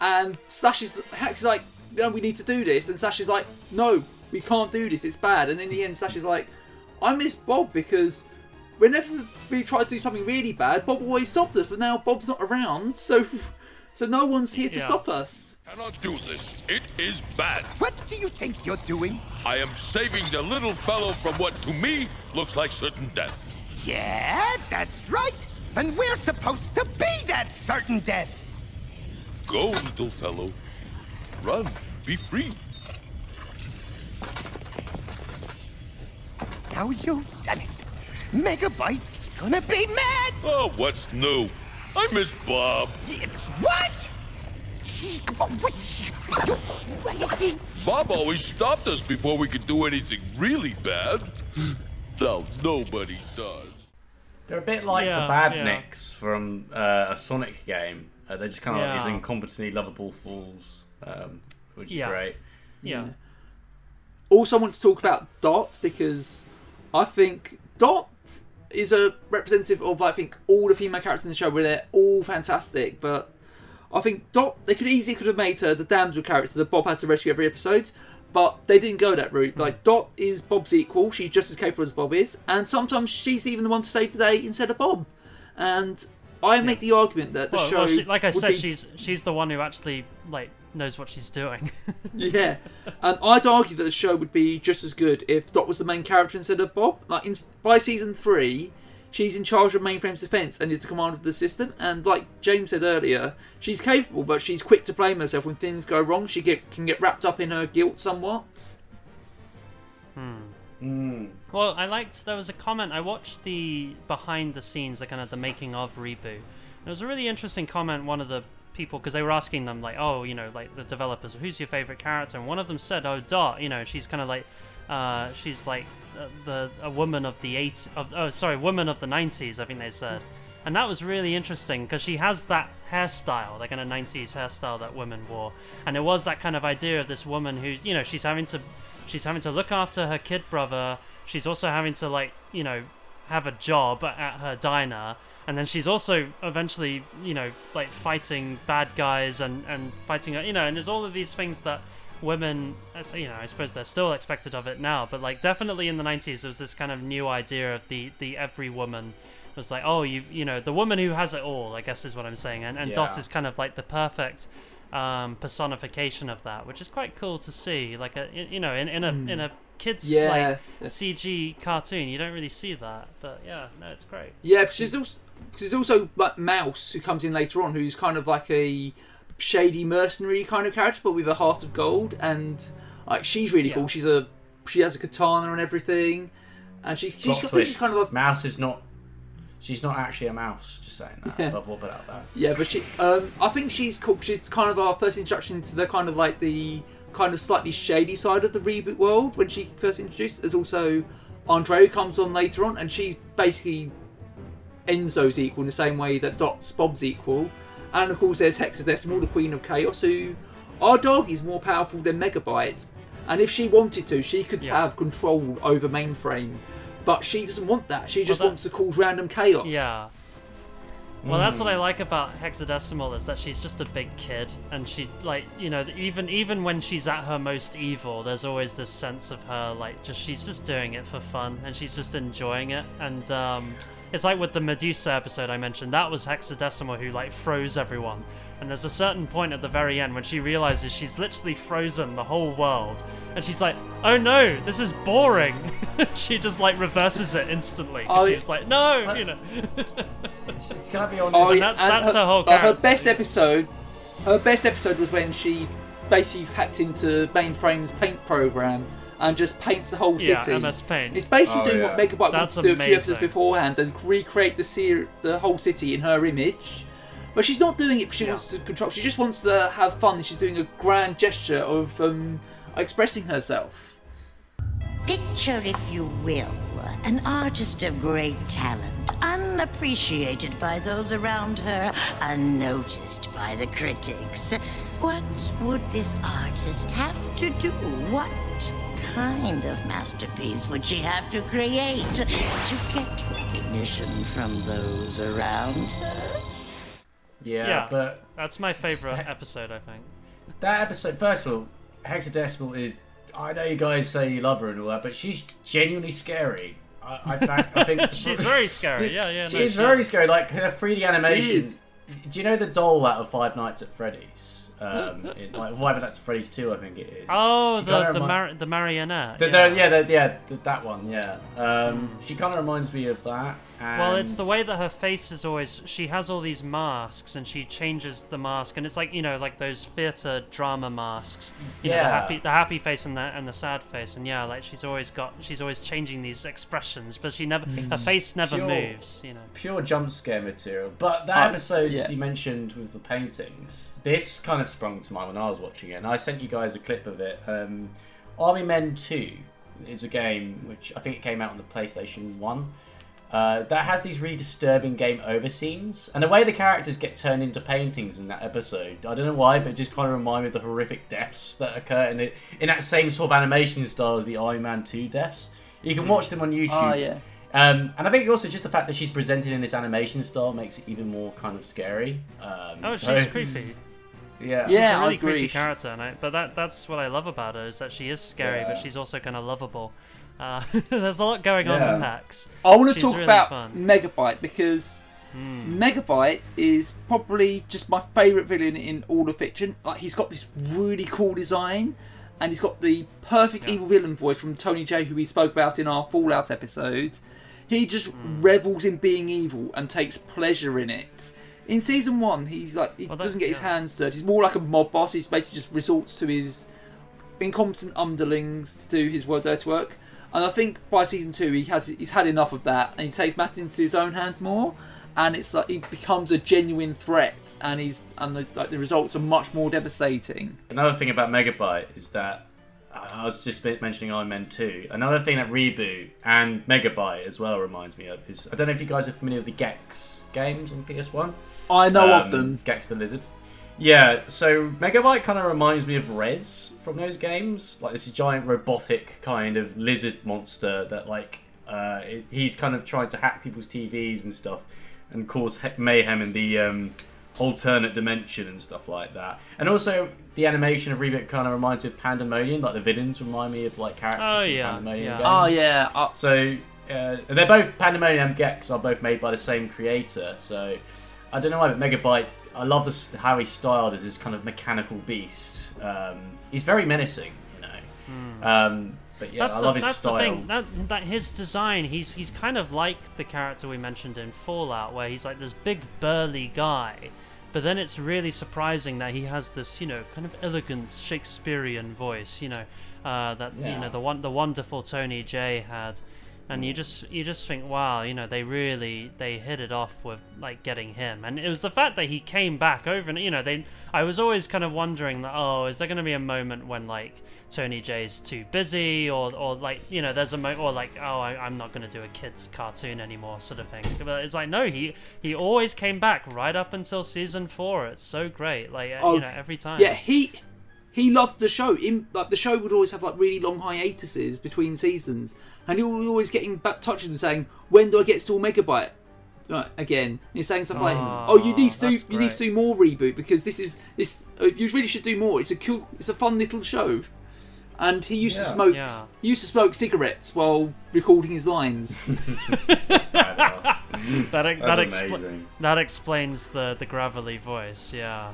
and Slash is Hack's like, "No, we need to do this," and Slash is like, "No, we can't do this. It's bad." And in the end, Slash is like, "I miss Bob because." Whenever we tried to do something really bad, Bob always stopped us. But now Bob's not around, so so no one's here to Yeah. stop us. Cannot do this. It is bad. What do you think you're doing? I am saving the little fellow from what to me looks like certain death. Yeah, that's right. And we're supposed to be that certain death. Go, little fellow. Run. Be free. Now you've done it. Megabyte's gonna be mad. Oh, what's new? I miss Bob. What? What? You crazy? Bob always stopped us before we could do anything really bad. Now nobody does. They're a bit like Yeah, the bad yeah. From uh, a Sonic game. Uh, they're just kind of like these Yeah. incompetently lovable fools, um, which is Yeah. great. Yeah. Also, I want to talk about Dot because I think Dot is a representative of I think all the female characters in the show where they're all fantastic. But I think Dot they could easily could have made her the damsel character that Bob has to rescue every episode, but they didn't go that route. Like Dot is Bob's equal; she's just as capable as Bob is, and sometimes she's even the one to save the day instead of Bob. And I make the argument that the Well, show, well, she, like I said, be- she's she's the one who actually like knows what she's doing. Yeah, and I'd argue that the show would be just as good if Dot was the main character instead of Bob. Like in, by season three, she's in charge of Mainframe's defense and is the commander of the system. And like James said earlier, she's capable, but she's quick to blame herself when things go wrong. She get can get wrapped up in her guilt somewhat. Hmm. Well, I liked there was a comment. I watched the behind the scenes, the kind of the making of reboot. There was a really interesting comment. One of the people, because they were asking them like, oh, you know, like the developers, who's your favorite character? And one of them said, oh, Dot. You know, she's kind of like, uh, she's like uh, the a woman of the eight of oh, sorry, woman of the nineties. I think they said. And that was really interesting because she has that hairstyle, that kind of 90s hairstyle that women wore. And it was that kind of idea of this woman who, you know, she's having to she's having to look after her kid brother. She's also having to like, you know, have a job at her diner. And then she's also eventually, you know, like fighting bad guys and and fighting, you know, and there's all of these things that women, you know, I suppose they're still expected of it now, but like definitely in the 90s there was this kind of new idea of the the every woman was like, oh, you you know, the woman who has it all, I guess is what I'm saying, and and Dot is kind of like the perfect um, personification of that, which is quite cool to see. Like a you know, in, in a in a kids Yeah. like CG cartoon, you don't really see that, but yeah, no, it's great. Yeah, because there's also, cause there's also like Mouse who comes in later on, who's kind of like a shady mercenary kind of character, but with a heart of gold, and like she's really cool. She's a she has a katana and everything, and she, she's, Plot I think twist. she's kind of a mouse is not. She's not actually a mouse. Just saying that. Yeah. Above all about that. Yeah, but she, um, I think she's cool. She's kind of our first introduction to the kind of like the kind of slightly shady side of the reboot world when she first introduced. There's also Andre who comes on later on, and she's basically Enzo's equal in the same way that Dot's Bob's equal. And of course, there's Hexadecimal, the Queen of Chaos, who our dog is more powerful than Megabytes. And if she wanted to, she could Yeah. have control over mainframe. But she doesn't want that. She just that- wants to cause random chaos. Yeah. Well, that's what I like about Hexadecimal is that she's just a big kid, and she like you know even even when she's at her most evil, there's always this sense of her like just she's just doing it for fun, and she's just enjoying it, and um, it's like with the Medusa episode I mentioned, that was Hexadecimal who like froze everyone, and there's a certain point at the very end when she realizes she's literally frozen the whole world, and she's like, oh no, this is boring. she just like reverses it instantly. Oh, she's like, no, you know. Can I be honest? Oh, And that's- and that's her whole uh, Her best episode, her best episode was when she basically hacked into Mainframe's paint program and just paints the whole city. Yeah, city. MS Paint. It's basically Oh, doing yeah. what Megabyte That's wanted to do a few episodes beforehand and recreate the ser- the whole city in her image. But she's not doing it because she wants to control. She just wants to have fun. She's doing a grand gesture of um, expressing herself. Picture, if you will, an artist of great talent, unappreciated by those around her, unnoticed by the critics. What would this artist have to do? What kind of masterpiece would she have to create to get recognition from those around her? Yeah, Yeah, but that's my favorite episode. I think. that episode, first of all, Hexadecimal is. I know you guys say you love her and all that, but she's genuinely scary. I, I, fact, I think She's very scary, yeah, yeah, She no, is she very is. scary. Like her 3D animation. is. Do you know the doll out of Five Nights at Freddy's? Um, in, like Five Nights at Freddy's Two, I think it is. Oh, She the the, mar- the marionette. The, yeah. the, yeah, the, yeah, the, that one, yeah. Um, She kind of reminds me of that. And Well, it's the way that her face is always. She has all these masks, and she changes the mask, and it's like you know, like those theater drama masks. You know, the Yeah. happy, the happy face and the and the sad face, and yeah, like she's always got, she's always changing these expressions, but she never, her face never pure- moves. You know. pure jump scare material. But that Uh, episode yeah. you mentioned with the paintings, this kind of sprung to mind when I was watching it, and I sent you guys a clip of it. Um, Army Men Two is a game which I think it came out on the PlayStation One. Uh, that has these really disturbing game over scenes, and the way the characters get turned into paintings in that episode, I don't know why, but it just kind of remind me of the horrific deaths that occur in it in that same sort of animation style as the Army Men Two deaths. You can watch them on YouTube. Oh, yeah. Um, and I think also just the fact that she's presented in this animation style makes it even more kind of scary. Um, Oh, so- she's creepy. Yeah. She's Yeah, a I really agree. creepy character, and I, but that that's what I love about her is that she is scary, Yeah. but she's also kind of lovable. Uh, there's a lot going on Yeah. with Hex. I want to talk really about fun. Megabyte because Megabyte is probably just my favourite villain in all of fiction. Like he's got this really cool design, and he's got the perfect evil villain voice from Tony Jay, who we spoke about in our Fallout episodes. He just Hmm. revels in being evil and takes pleasure in it. In season one, he's like he Well, doesn't get his hands dirty. He's more like a mob boss. He's basically just resorts to his incompetent underlings to do his dirty work. And I think by season two he has he's had enough of that and he takes matters into his own hands more. And it's like he becomes a genuine threat, and he's and the, like the results are much more devastating. Another thing about Megabyte is that I was just mentioning Army Men 2. Another thing that Reboot and Megabyte as well reminds me of is I don't know if you guys are familiar with the Gex games on PS1. I know of Um, them. Gex the Lizard. Yeah, so Megabyte kind of reminds me of Rez from those games. Like this giant robotic kind of lizard monster that like uh, it- he's kind of trying to hack people's TVs and stuff and cause he- mayhem in the um, alternate dimension and stuff like that. And also the animation of Reboot kind of reminds me of Pandemonium. Like the villains remind me of like characters Oh, from yeah, Pandemonium yeah. games. Oh yeah, uh, So uh, they're both Pandemonium and Gex are both made by the same creator. So I don't know why, but Megabyte. I love this, how he's styled as this kind of mechanical beast. Um, he's very menacing, you know. Um, but yeah, that's I the, love his that's style. the thing. That that his design, he's he's kind of like the character we mentioned in Fallout, where he's like this big burly guy. But then it's really surprising that he has this, you know, kind of elegant Shakespearean voice, you know, uh, that you know the one the wonderful Tony Jay had, and you just you just think, wow, you know, they really they hit it off with like getting him, and it was the fact that he came back over, and you know, they I was always kind of wondering that, oh, is there going to be a moment when like Tony Jay's too busy, or or like you know, there's a mo or like oh, I, I'm not going to do a kids cartoon anymore, sort of thing. But it's like no, he he always came back right up until season four. It's so great, like Oh, you know, every time. Yeah, he he loved the show. In like the show would always have like really long hiatuses between seasons, and he was always getting back touch with them saying, "When do I get Saul Megabyte?" Right, again, and he's saying stuff like, Oh, "Oh, you need to do that's you need to do more reboot because this is this uh, you really should do more. It's a cool, it's a fun little show." And he used to smoke Yeah. he used to smoke cigarettes while recording his lines. that That's that, expl- that explains the the gravelly voice. Yeah.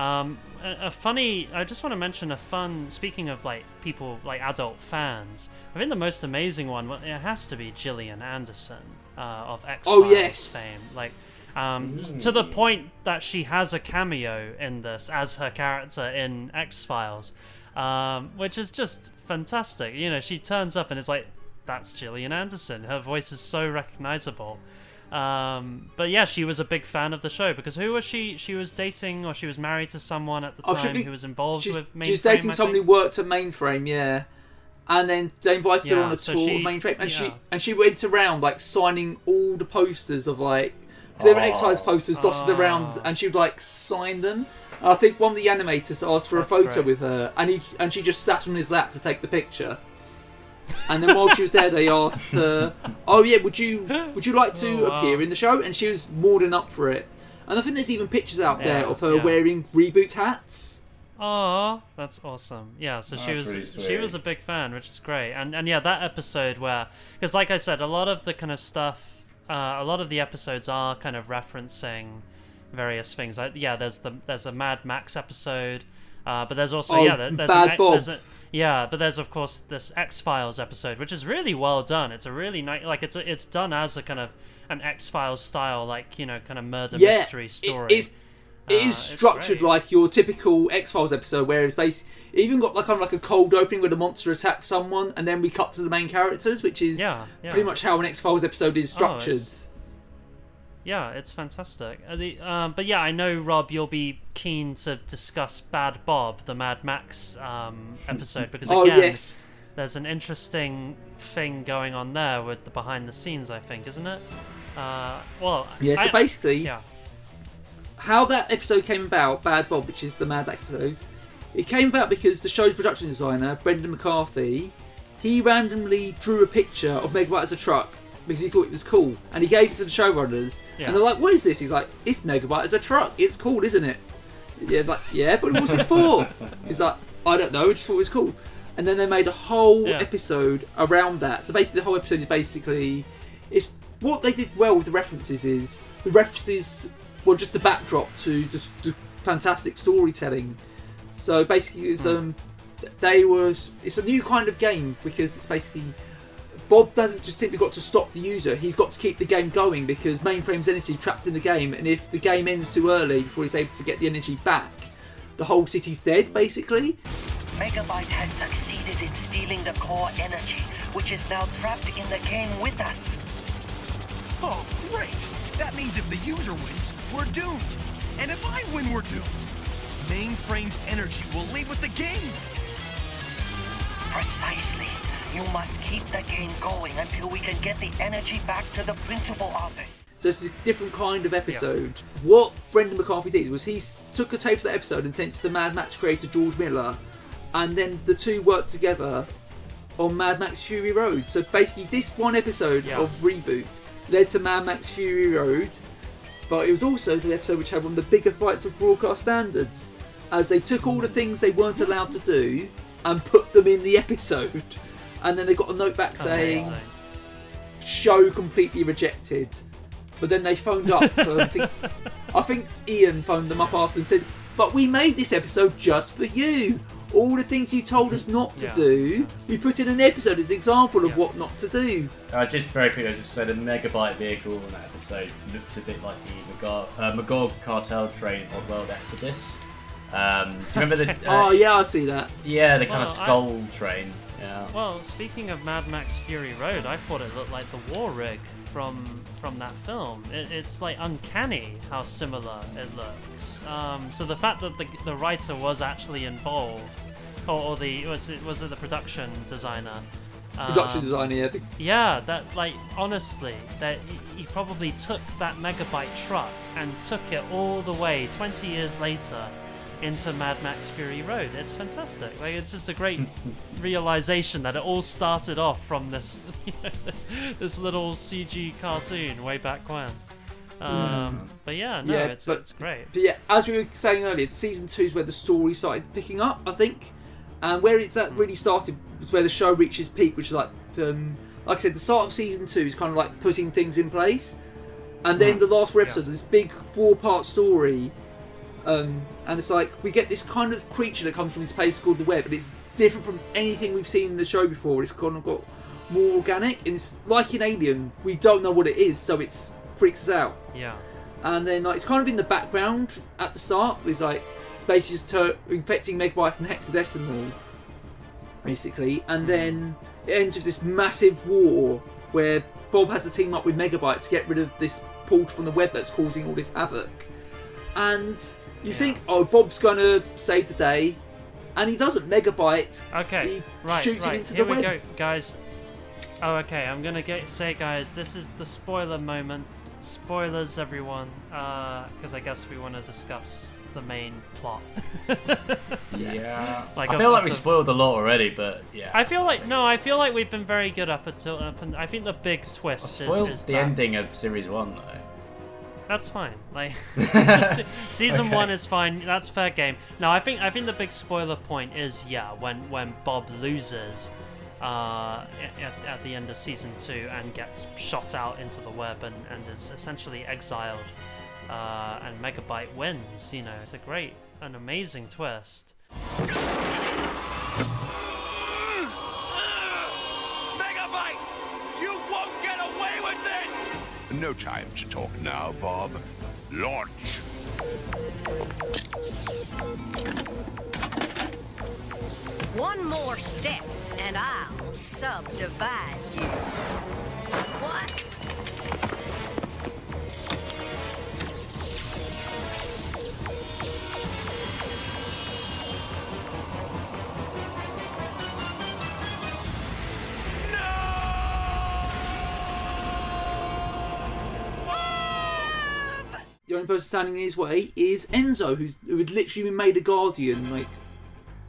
Um, a, a funny. I just want to mention a fun. Speaking of like people like adult fans, I think the most amazing one. well, It has to be Gillian Anderson uh, of X Oh, yes. fame. Like. Um, To the point that she has a cameo in this as her character in X Files, um, which is just fantastic. You know, she turns up and it's like, that's Gillian Anderson. Her voice is so recognizable. Um, but yeah, she was a big fan of the show because who was she? She was dating or she was married to someone at the Oh, time be- who was involved she's, with Mainframe. was dating someone who worked at Mainframe, yeah. And then they invited her on a so tour she- of Mainframe, and she and she went around like signing all the posters of like because there were X Files posters dotted Oh. around, and she would like sign them. And I think one of the animators asked for That's a photo great. with her, and he and she just sat on his lap to take the picture. And then while she was there, they asked her, "Oh yeah, would you would you like to Oh, wow. appear in the show?" And she was more than up for it. And I think there's even pictures out there of her yeah. wearing reboot hats. Oh, that's awesome. Yeah, so she was she was a big fan, which is great. And and yeah, that episode where because like I said, a lot of the kind of stuff, uh, a lot of the episodes are kind of referencing various things. Like yeah, there's the there's a Mad Max episode, uh, but there's also Oh, yeah, there, there's Bad an, Bob. there's a, yeah, but there's of course this X Files episode, which is really well done. It's a really nice like it's a, it's done as a kind of an X Files style, like you know, kind of murder yeah, mystery story. it's Uh, is it's structured like your typical X Files episode, where it's based. It even got like kind of like a cold opening where the monster attacks someone, and then we cut to the main characters, which is Yeah, yeah. pretty much how an X Files episode is Oh, structured. it's- Yeah, it's fantastic. The, um, but yeah, I know Rob, you'll be keen to discuss Bad Bob, the Mad Max um, episode, because Oh, again, yes. there's an interesting thing going on there with the behind the scenes. I think, isn't it? Uh, well, Yeah, so I- basically- yeah, how that episode came about, Bad Bob, which is the Mad Max episode, it came about because the show's production designer, Brendan McCarthy, he randomly drew a picture of Megabyte as a truck because he thought it was cool, and he gave it to the showrunners, Yeah. and they're like, "What is this?" He's like, "It's Megabyte as a truck. It's cool, isn't it?" Yeah, like, yeah, but what's it for? He's like, "I don't know. I just thought it was cool." And then they made a whole Yeah. episode around that. So basically, the whole episode is basically it's what they did well with the references is the references were just the backdrop to just the fantastic storytelling. So basically, it's um they were it's a new kind of game because it's basically Bob doesn't just simply got to stop the user; he's got to keep the game going because mainframe's energy trapped in the game, and if the game ends too early before he's able to get the energy back, the whole city's dead. Basically, Megabyte has succeeded in stealing the core energy, which is now trapped in the game with us. Oh, great! That means if the user wins, we're doomed. And if I win, we're doomed. Mainframe's energy will leave with the game. Precisely. You must keep the game going until we can get the energy back to the principal office. So it's a different kind of episode. What Brendan McCarthy did was he took a tape of that episode and sent it to the Mad Max creator George Miller, and then the two worked together on Mad Max Fury Road. So basically, this one episode Yeah. of Reboot led to Mad Max Fury Road, but it was also the episode which had one of the bigger fights with broadcast standards, as they took all the things they weren't allowed to do and put them in the episode, and then they got a note back saying Amazing. show completely rejected. But then they phoned up. I, think, I think Ian phoned them up after and said, "But we made this episode just for you. All the things you told us not to Yeah. do, we put in an episode as an example of what not to do." Uh, just very quickly, I just said a megabyte vehicle in that episode looks a bit like the Magog, uh, Magog cartel train on World Exodus. Um, do you remember the? Uh, oh yeah, I see that. Yeah, the kind Well, of I- skull train. Yeah. Well, speaking of Mad Max Fury Road, I thought it looked like the war rig from from that film. It, it's like uncanny how similar it looks. Um, so the fact that the, the writer was actually involved, or, or the was it was it the production designer? Production Um, designer, yeah. Yeah, that like honestly, that he, he probably took that megabyte truck and took it all the way 20 years later into Mad Max Fury Road. It's fantastic. Like it's just a great realization that it all started off from this, you know, this, this little CG cartoon way back when. Um, But yeah, no, it's but, it's great. But yeah, as we were saying earlier, season two is where the story started picking up, I think, and where it's that really started was where the show reaches peak, which is like, um, like I said, the start of season two is kind of like putting things in place, and then the last four episodes, this big four-part story, um, and it's like we get this kind of creature that comes from this place called the web, and it's different from anything we've seen in the show before. It's kind of got more organic, and it's like in Alien, we don't know what it is, so it's freaks us out Yeah. and then like it's kind of in the background at the start. It's like basically just tur- infecting Megabyte and Hexadecimal, basically, and then it ends with this massive war where Bob has to team up with Megabyte to get rid of this port from the web that's causing all this havoc. And you think, oh, Bob's gonna save the day, and he doesn't. Megabyte, Okay, he right, shoots right. him into Here the we web. go, guys. Oh, okay. I'm gonna get say, guys, this is the spoiler moment. Spoilers, everyone, uh, because I guess we want to discuss the main plot. Yeah. Like I of- feel like we the- spoiled a lot already, but yeah. I feel like no, I feel like we've been very good up until up. And I think the big twist is, spoiled is the that- ending of series one though. That's fine. Like season Okay. one is fine. That's fair game. Now I think I think the big spoiler point is yeah when when Bob loses uh, at, at the end of season two and gets shot out into the web and, and is essentially exiled. Uh, and Megabyte wins. You know, it's a great, an amazing twist. No time to talk now, Bob. Launch. One more step, and I'll subdivide you. Person standing in his way is Enzo, who's who had literally been made a guardian like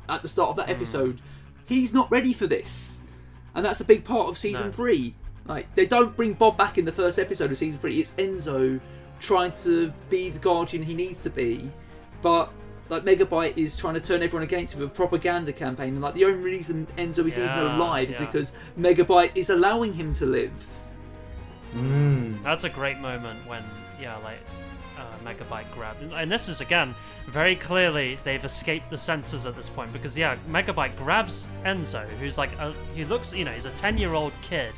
at the start of that hmm. episode. He's not ready for this, and that's a big part of season No. three. Like they don't bring Bob back in the first episode of season three. It's Enzo trying to be the guardian he needs to be, but like Megabyte is trying to turn everyone against him with a propaganda campaign. And like the only reason Enzo is even Yeah, alive is yeah. because Megabyte is allowing him to live. Hmm. That's a great moment when, yeah, like Megabyte grabbed, and this is again very clearly they've escaped the censors at this point because yeah, Megabyte grabs Enzo, who's like a, he looks, you know, he's a ten-year-old kid,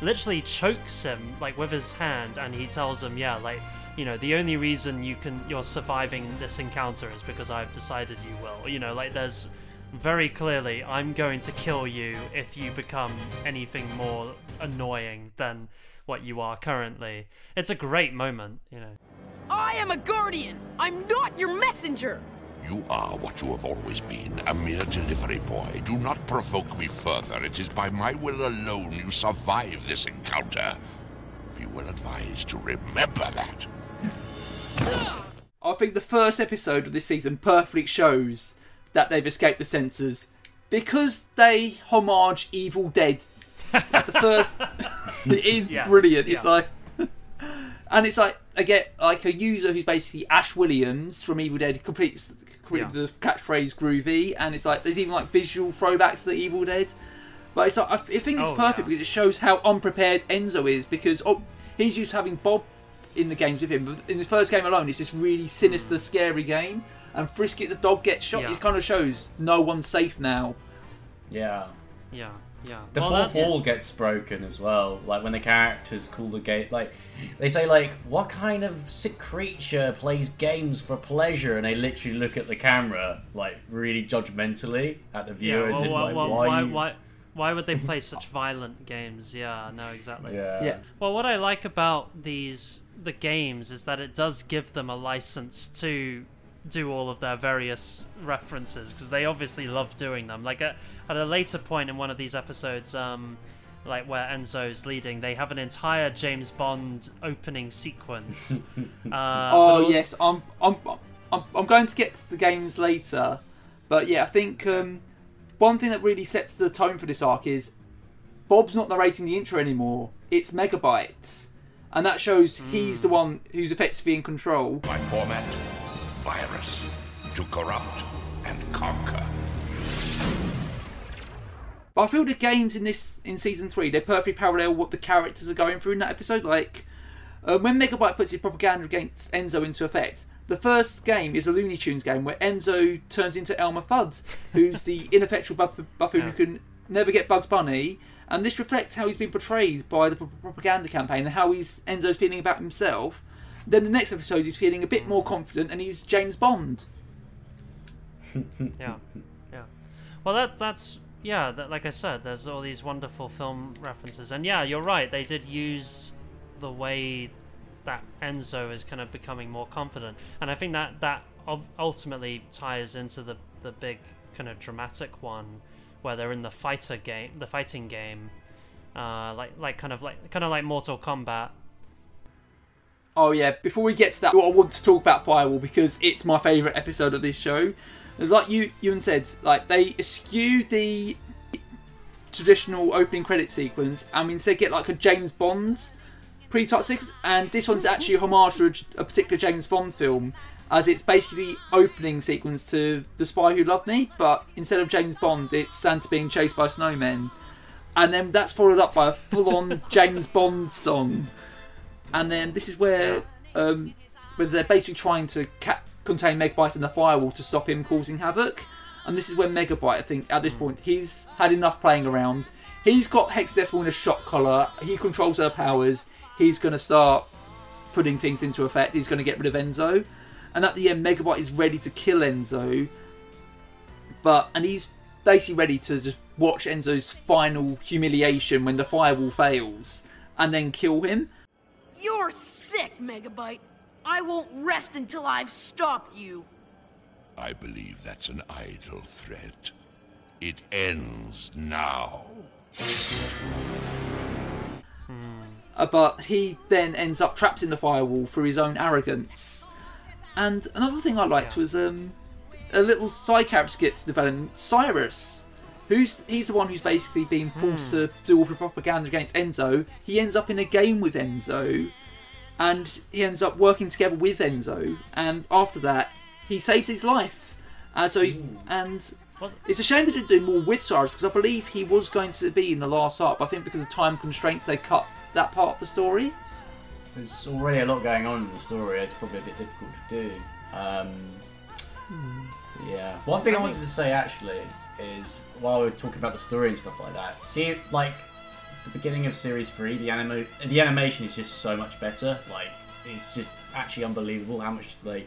literally chokes him like with his hand, and he tells him, yeah, like. You know, the only reason you can you're surviving this encounter is because I've decided you will. You know, like there's very clearly I'm going to kill you if you become anything more annoying than what you are currently. It's a great moment, you know. I am a guardian. I'm not your messenger. You are what you have always been, a mere delivery boy. Do not provoke me further. It is by my will alone you survive this encounter. Be well advised to remember that. I think the first episode of this season perfectly shows that they've escaped the censors because they homage Evil Dead. The first, it is Yes, brilliant. It's yeah. like, and it's like I get like a user who's basically Ash Williams from Evil Dead completes completed the catchphrase groovy, and it's like there's even like visual throwbacks to the Evil Dead. But it's like I I think it's Oh, perfect because it shows how unprepared Enzo is because oh, he's used to having Bob in the games with him, but in the first game alone, it's this really sinister, hmm. scary game. And Frisket the dog gets shot. Yeah. It kind of shows no one's safe now. Yeah. Yeah, yeah. The Well, fourth that's- wall gets broken as well. Like when the characters call the game, like they say, like what kind of sick creature plays games for pleasure, and they literally look at the camera like really judgmentally at the viewer yeah, as well, if well, like, well, why, why, you- why, why would they play such violent games? Yeah, no, exactly. Yeah. Yeah. Well, what I like about these the games is that it does give them a license to do all of their various references because they obviously love doing them. Like at, at a later point in one of these episodes, um, like where Enzo's leading, they have an entire James Bond opening sequence. Uh, oh all- yes, I'm, I'm, I'm, I'm going to get to the games later, but yeah, I think um, one thing that really sets the tone for this arc is Bob's not narrating the intro anymore. It's Megabytes, and that shows he's the one who's effectively in control. My format, virus, to corrupt and conquer. But I feel the games in this in season three they perfectly parallel what the characters are going through in that episode. Like uh, when Megabyte puts his propaganda against Enzo into effect, the first game is a Looney Tunes game where Enzo turns into Elmer Fudd, who's the ineffectual buff- buffoon who can never get Bugs Bunny. And this reflects how he's been portrayed by the propaganda campaign and how he's Enzo's feeling about himself. Then the next episode, he's feeling a bit more confident and he's James Bond. yeah, yeah. Well, that that's yeah. That, like I said, there's all these wonderful film references, and yeah, you're right. They did use the way that Enzo is kind of becoming more confident, and I think that that ultimately ties into the the big kind of dramatic one where they're in the fighter game, the fighting game, uh, like like kind of like kind of like Mortal Kombat. Oh yeah, before we get to that, I want to talk about Firewall because it's my favourite episode of this show. Like you you said, like they eschew the traditional opening credit sequence and instead get like a James Bond pre-type sequence, and this one's mm-hmm. actually a homage to a, a particular James Bond film, as it's basically the opening sequence to The Spy Who Loved Me, but instead of James Bond, it's Santa being chased by snowmen, and then that's followed up by a full-on James Bond song and then this is where um, where they're basically trying to ca- contain Megabyte in the firewall to stop him causing havoc. And this is when Megabyte, I think, at this point, he's had enough playing around. He's got Hexadecimal in a shot collar. He controls her powers. He's going to start putting things into effect. He's going to get rid of Enzo. And at the end, Megabyte is ready to kill Enzo. But and he's basically ready to just watch Enzo's final humiliation when the firewall fails, and then kill him. You're sick, Megabyte. I won't rest until I've stopped you. I believe that's an idle threat. It ends now. Uh, but he then ends up trapped in the firewall through his own arrogance. And another thing I liked was um, a little side character gets developed, Cyrus, who's he's the one who's basically been forced to do all the propaganda against Enzo. He ends up in a game with Enzo, and he ends up working together with Enzo. And after that, he saves his life. Uh, so he, and it's a shame they didn't do more with Cyrus because I believe he was going to be in the last arc. But I think because of time constraints, they cut that part of the story. There's already a lot going on in the story. It's probably a bit difficult to do. Um, yeah. One thing I wanted to say actually is while we're talking about the story and stuff like that, see like the beginning of series three, the animo the animation is just so much better. Like it's just actually unbelievable how much like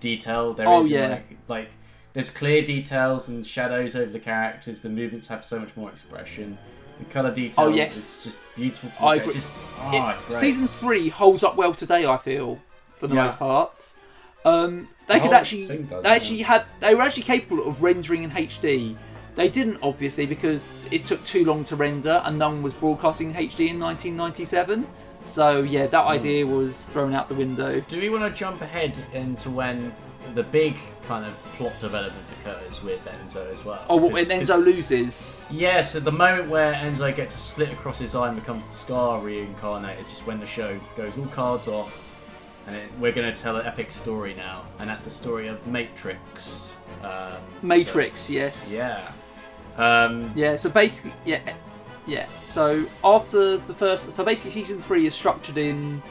detail there is. Oh, in, yeah. like, like there's clear details and shadows over the characters. The movements have so much more expression. The color detail Oh, yes. is just beautiful to I look at. agree. It's just oh, It- season three holds up well today. I feel for the Yeah. most part. Um, they The could actually, does, they actually had, they were actually capable of rendering in HD. They didn't obviously because it took too long to render, and no one was broadcasting HD in 1997. So yeah, that Hmm. idea was thrown out the window. Do we want to jump ahead into when the big kind of plot development occurs with Enzo as well? Oh, what when Enzo loses? Yes, at the moment where Enzo gets a slit across his eye and becomes the Scar reincarnate is just when the show goes all cards off, and it, we're going to tell an epic story now, and that's the story of Matrix. Um, Matrix, yes. Yeah. Um, Yeah, so basically, yeah, yeah. So after the first, so basically, season three is structured in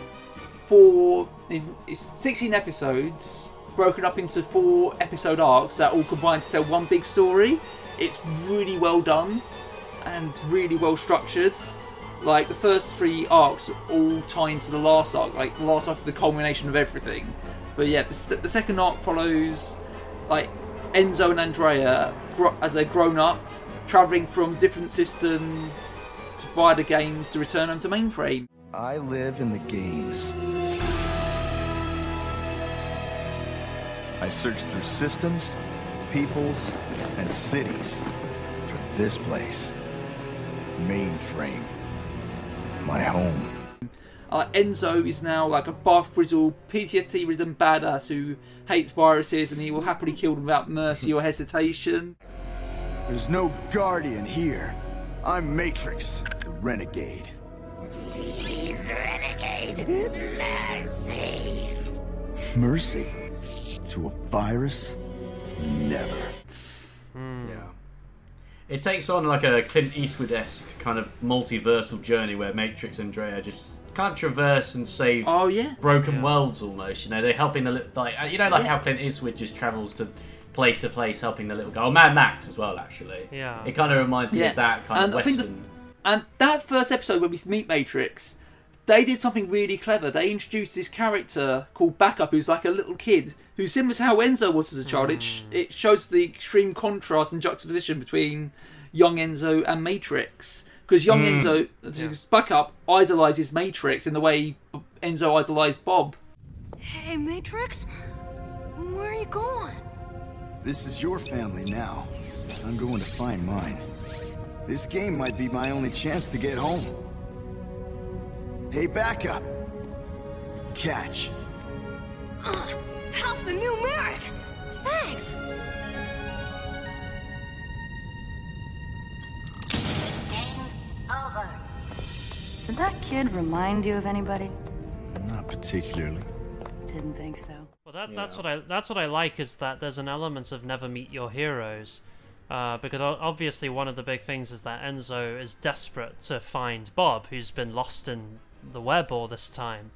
four, in it's sixteen episodes, broken up into four episode arcs that all combine to tell one big story. It's really well done and really well structured. Like the first three arcs all tie into the last arc. Like the last arc is the culmination of everything. But yeah, the, the second arc follows like Enzo and Andrea as they've grown up, traveling from different systems to via the games to return them to mainframe. I live in the games. I search through systems, peoples, and cities for this place. Mainframe. My home. Uh, Enzo is now like a bath frizzled, PTSD ridden badass who hates viruses and he will happily kill them without mercy or hesitation. There's no Guardian here. I'm Matrix, the Renegade. Please, renegade, mercy. Mercy? To a virus? Never. Yeah. It takes on like a Clint Eastwood esque kind of multiversal journey where Matrix and Andrea just kind of traverse and save oh, yeah. broken worlds almost. You know, they're helping the like uh, you know like Yeah. how Clint Eastwood just travels to place to place helping the little girl. Oh, Mad Max as well actually. Yeah. It kind of reminds me of that kind and of I think western. the, and that first episode when we meet Matrix, they did something really clever. They introduced this character called Backup, who's like a little kid, who's similar to how Enzo was as a child. It, sh- it shows the extreme contrast and juxtaposition between young Enzo and Matrix. Because young Mm. Enzo, because Backup, idolizes Matrix in the way Enzo idolized Bob. Hey, Matrix? Where are you going? This is your family now. I'm going to find mine. This game might be my only chance to get home. Hey, backup! Catch. Uh, alphanumeric! Thanks! Game over. Did that kid remind you of anybody? Not particularly. Didn't think so. Well, that, that's what I that's what I like is that there's an element of never meet your heroes, uh, because obviously one of the big things is that Enzo is desperate to find Bob, who's been lost in the web all this time,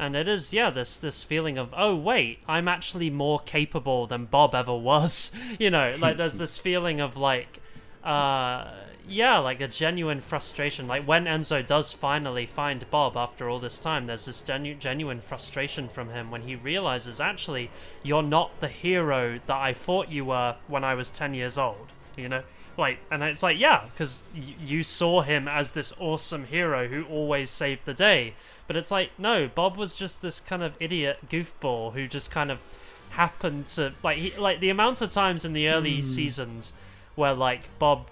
and it is yeah this this feeling of oh wait I'm actually more capable than Bob ever was, you know like there's this feeling of like uh yeah like a genuine frustration. Like when enzo does finally find bob after all this time there's this genu- genuine frustration from him when he realizes actually you're not the hero that i thought you were when i was 10 years old you know? Like and it's like yeah because y- you saw him as this awesome hero who always saved the day. But it's like no bob was just this kind of idiot goofball who just kind of happened to like he, like the amount of times in the early Hmm. seasons where like Bob,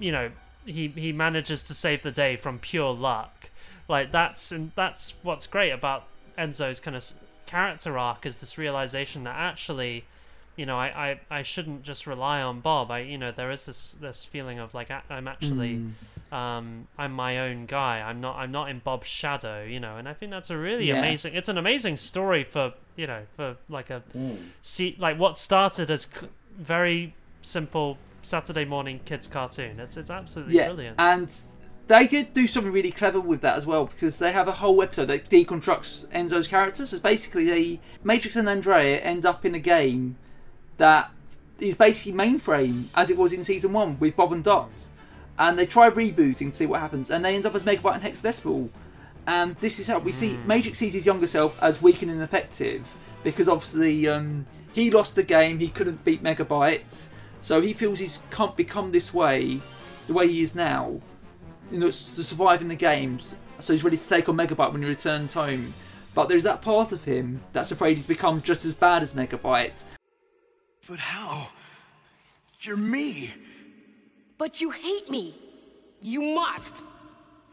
you know, he he manages to save the day from pure luck. Like that's and that's what's great about Enzo's kind of character arc is this realization that actually, you know, I, I, I shouldn't just rely on Bob. I you know there is this this feeling of like I'm actually. Um, I'm my own guy. I'm not. I'm not in Bob's shadow, you know. And I think that's a really Yeah. amazing. It's an amazing story for you know for like a see like what started as very simple Saturday morning kids cartoon. It's it's absolutely Yeah, brilliant. and they could do something really clever with that as well because they have a whole episode that deconstructs Enzo's characters. So basically, they Matrix and Andrea end up in a game that is basically mainframe as it was in season one with Bob and Dot, and they try rebooting to see what happens, and they end up as Megabyte and Hexadecimal. And this is how we see Matrix sees his younger self as weak and ineffective because obviously um, he lost the game, he couldn't beat Megabyte, so he feels he's can't become this way, the way he is now, you know, to survive in the games. So he's ready to take on Megabyte when he returns home. But there's that part of him that's afraid he's become just as bad as Megabyte. But how? You're me. But you hate me. You must.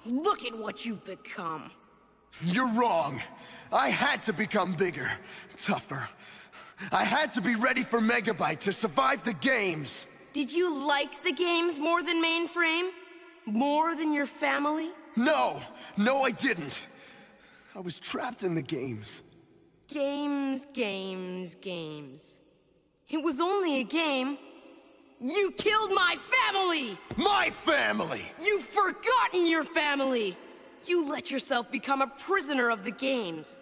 Look at what you've become. You're wrong. I had to become bigger, tougher. I had to be ready for Megabyte to survive the games. Did you like the games more than Mainframe? More than your family? No, no, I didn't. I was trapped in the games. Games, games, games. It was only a game. You killed my family! My family! You've forgotten your family! You let yourself become a prisoner of the games.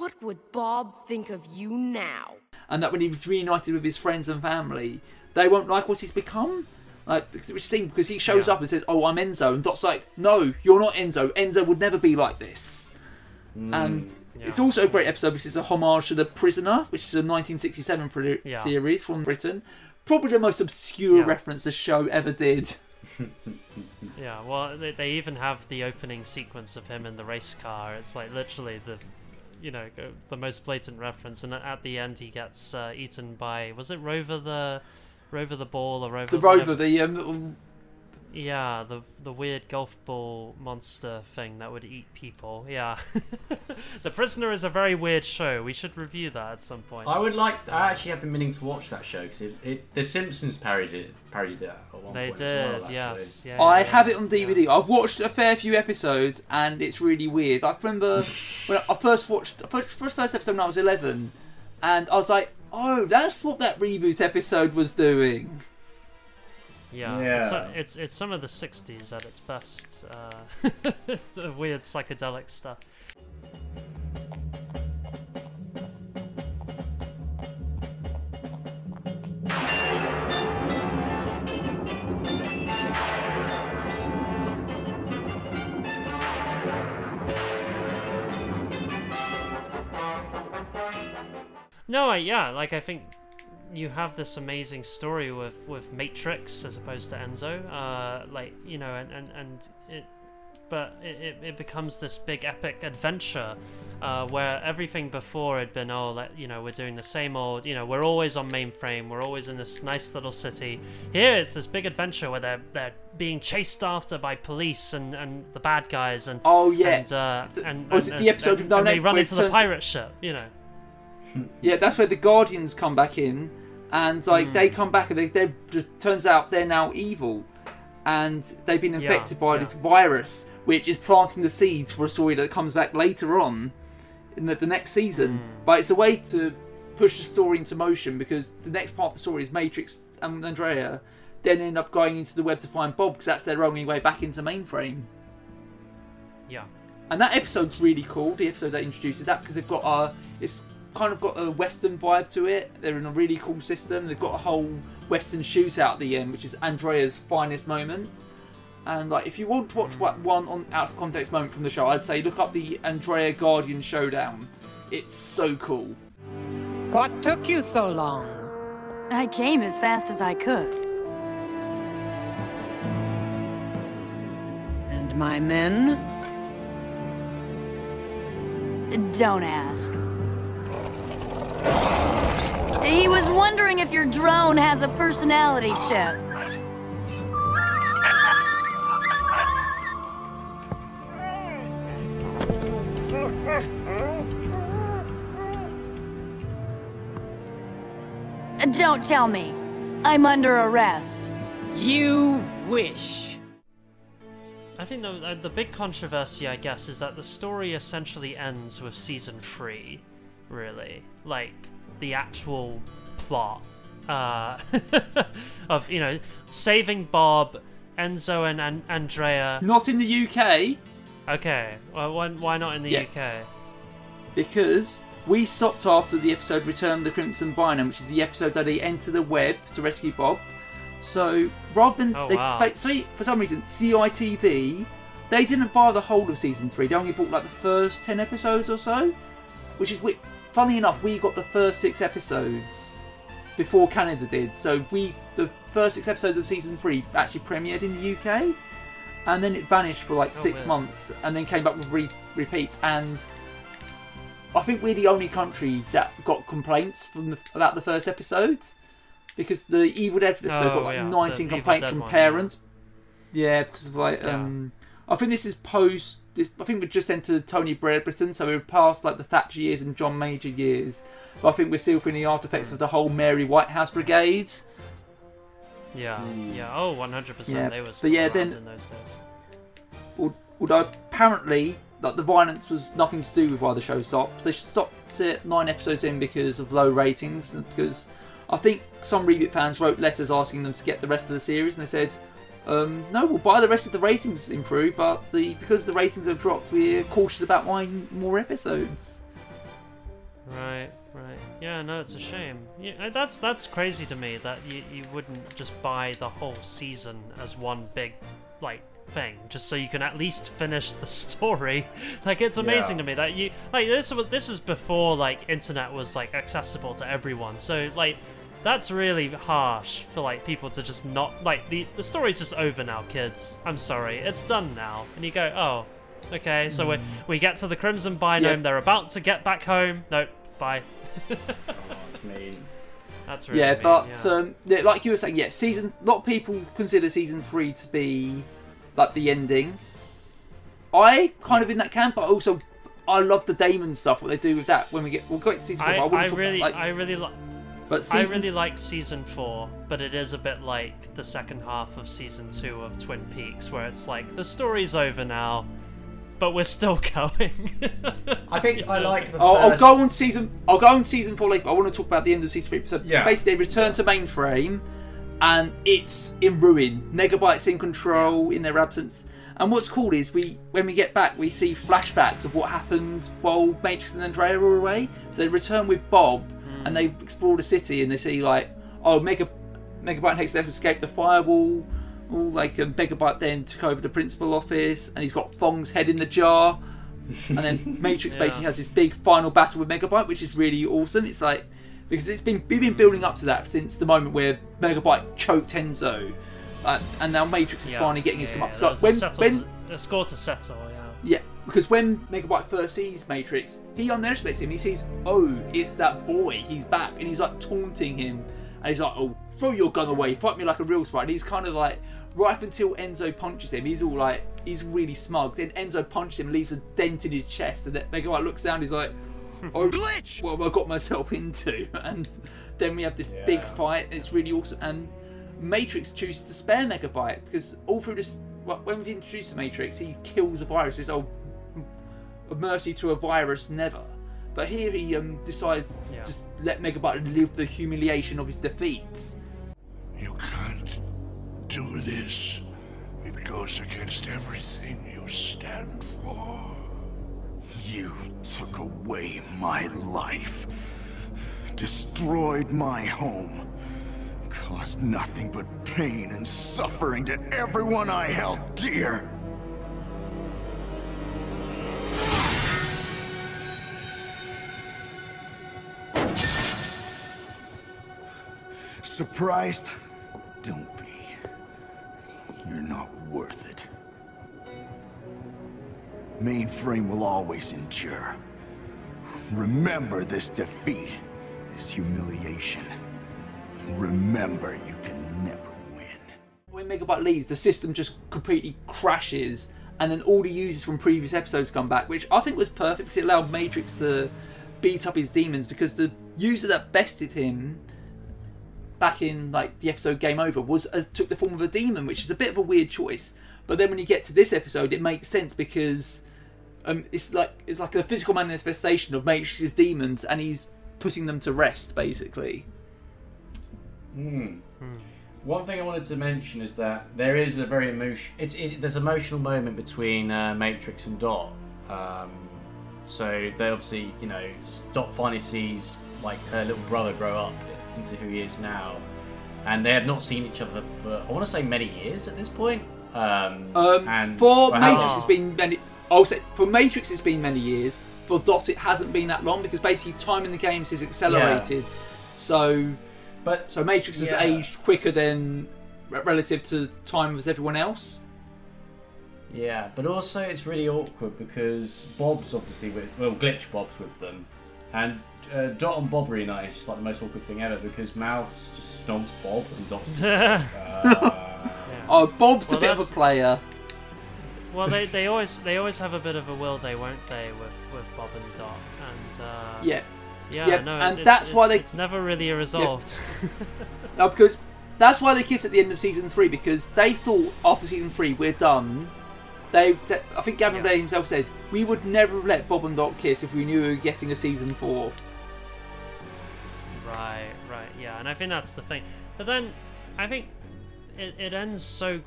What would Bob think of you now? And that when he was reunited with his friends and family, they won't like what he's become. Like because it was seen because he shows up and says, "Oh, I'm Enzo," and Dot's like, "No, you're not Enzo. Enzo would never be like this." Mm, and it's also a great episode because it's a homage to The Prisoner, which is a 1967 pro- Yeah. series from Britain. Probably the most obscure Yeah. reference the show ever did. Yeah, well, they, they even have the opening sequence of him in the race car. It's like literally the, you know, the most blatant reference. And at the end, he gets uh, eaten by was it Rover the, Rover the ball or Rover The Rover, whatever- the um, Yeah, the the weird golf ball monster thing that would eat people. Yeah. the Prisoner is a very weird show. We should review that at some point. I would like. To, I actually have been meaning to watch that show because it, it, The Simpsons parodied it, parodied it at one They point as well. did, actually. yes. Yeah, I yeah, have it on DVD. I've watched a fair few episodes, and it's really weird. I remember when I first watched first first first episode when I was eleven, and I was like, "Oh, that's what that reboot episode was doing." Yeah, It's, Yeah. it's it's some of the '60s at its best. Uh, weird psychedelic stuff. No, I, yeah, like I think you have this amazing story with with Matrix as opposed to Enzo, uh, like you know, and and, and it, but it, it, becomes this big epic adventure uh, where everything before had been oh, like you know, we're doing the same old, you know, we're always on mainframe, we're always in this nice little city. Here it's this big adventure where they're they're being chased after by police and, and the bad guys and Oh, yeah. and uh, and, was and- it the and- episode and, of No and they run into the pirate ship, you know. Yeah, that's where the Guardians come back in, and like Hmm. they come back and they, they turns out they're now evil, and they've been Yeah, infected by yeah. this virus, which is planting the seeds for a story that comes back later on in the, the next season. Hmm. But it's a way to push the story into motion because the next part of the story is Matrix and Andrea then end up going into the web to find Bob because that's their only way back into mainframe. Yeah. And that episode's really cool. The episode that introduces that because they've got a, it's kind of got a western vibe to it. They're in a really cool system. They've got a whole western shootout at the end, which is Andrea's finest moment. And like, if you want to watch hmm. what one on out of context moment from the show, I'd say look up the Andrea Guardian showdown. It's so cool. What took you so long? I came as fast as I could. And my men? Don't ask. He was wondering if your drone has a personality chip. Don't tell me. I'm under arrest. You wish. I think the, uh, the big controversy, I guess, is that the story essentially ends with season three, really. Like, the actual plot uh, of, you know, saving Bob, Enzo, and, and Andrea. Not in the UK Okay, well, why, why not in the Yeah. UK? because we stopped after the episode Return of the Crimson Binome, which is the episode that they enter the web to rescue Bob. So rather than Oh, they, wow. they- so for some reason CITV they didn't buy the whole of season three. They only bought like the first ten episodes or so, which is funny enough. We got the first six episodes before Canada did. So we the first six episodes of season three actually premiered in the UK, and then it vanished for like Oh, six weird. months, and then came back with re- repeats. And I think we're the only country that got complaints from the, about the first episodes because the Evil Dead episode Oh, got like yeah, 19 Evil complaints from one, yeah. parents. Yeah, because of like Yeah. um, I think this is post. This, I think we just entered Tony Blair Britain, so we're past like the Thatcher years and John Major years. But I think we're still feeling the Hmm. artifacts of the whole Mary Whitehouse Brigade. Yeah, yeah, oh, 100%. Yeah, They were but still yeah, then- in those days. Although apparently, like the violence was nothing to do with why the show stopped. They stopped it nine episodes in because of low ratings, because I think some reboot fans wrote letters asking them to get the rest of the series, and they said, um, "No, we'll buy the rest of the ratings improve, but the because the ratings have dropped, we're cautious about buying more episodes." Right, right. Yeah, no, it's a shame. Yeah, uh, that's that's crazy to me that you, you wouldn't just buy the whole season as one big like thing just so you can at least finish the story. Like it's amazing Yeah. to me that you like this was this was before like internet was like accessible to everyone. So like that's really harsh for like people to just not like the the story's just over now, kids. I'm sorry. It's done now. And you go, "Oh, okay, so we we get to the Crimson Binome. Yeah. They're about to get back home. Nope, bye. Oh, it's mean. That's really yeah, mean, but yeah. Um, yeah, like you were saying, yeah, season. A lot of people consider season three to be like the ending. I kind of in that camp, but also I love the Daemon stuff. What they do with that when we get we'll go to season four. I, but I, I talk really, about, like, I really like. But I really like season four, but it is a bit like the second half of season two of Twin Peaks, where it's like the story's over now, but we're still going. I think I like the I'll, I'll go on season. I'll go on season four later. But I want to talk about the end of season three. So Yeah. basically, return to mainframe, and it's in ruin. Megabytes in control in their absence. And what's cool is we, when we get back, we see flashbacks of what happened while Matrix and Andrea were away. So they return with Bob, and they explore the city, and they see like, oh, Mega, Megabyte and Hexadecimal escaped the firewall. All like um, Megabyte then took over the principal office, and he's got Phong's head in the jar. and then Matrix Yeah. basically has this big final battle with Megabyte, which is really awesome. It's like because it's been we've been building up to that since the moment where Megabyte choked Enzo, uh, and now Matrix is Yeah, finally getting his yeah, come up. So when when to, a score to settle, yeah. yeah, because when Megabyte first sees Matrix, he underestimates him. He sees, oh, it's that boy. He's back, and he's like taunting him, and he's like, oh, throw your gun away, fight me like a real sprite. And he's kind of like, right up until Enzo punches him, he's all like, he's really smug. Then Enzo punches him, leaves a dent in his chest, and then Megabyte looks down, he's like, oh, glitch! What have I got myself into? And then we have this big fight, and it's really awesome. And Matrix chooses to spare Megabyte because all through this, when we introduce the Matrix, he kills a virus. He says, "Oh, a mercy to a virus, never." But here he um, decides to Yeah. just let Megabyte live the humiliation of his defeats. You can't do this. It goes against everything you stand for. You took away my life, destroyed my home, caused nothing but pain and suffering to everyone I held dear. Surprised? Don't be. You're not worth it. Mainframe will always endure. Remember this defeat, this humiliation. Remember you can never win. When Megabyte leaves, the system just completely crashes, and then all the users from previous episodes come back, which I think was perfect because it allowed Matrix to beat up his demons. Because the user that bested him back in like the episode Game Over was uh, took the form of a demon, which is a bit of a weird choice. But then when you get to this episode, it makes sense because um, it's like it's like a physical manifestation of Matrix's demons, and he's putting them to rest, basically. Hmm. One thing I wanted to mention is that there is a very emotion. It's it, there's an emotional moment between uh, Matrix and Dot. Um, so they obviously, you know, Dot finally sees like her little brother grow up into who he is now, and they have not seen each other for I want to say many years at this point. Um, Um, and for how- Matrix, it's been many. I'll say for Matrix, it's been many years. For DOS, it hasn't been that long because basically time in the games is accelerated. So, but so Matrix has yeah. aged quicker than relative to time as everyone else. Yeah, but also it's really awkward because Bob's obviously with well, Glitch Bob's with them, and uh, Dot and Bob reunite is just like the most awkward thing ever because Mouse just snogs Bob and Dot's just like, uh, Oh, Bob's Well, a bit of a player. Well, they, they always they always have a bit of a will they won't they with, with Bob and Dot and uh, Yeah. yeah Yeah, no and it's, that's it's, why they- it's never really resolved. No, because that's why they kiss at the end of season three because they thought after season three we're done. They said, I think Gavin Blair himself said we would never have let Bob and Dot kiss if we knew we were getting a season four. Right, right, yeah, and I think that's the thing. But then, I think it, it ends so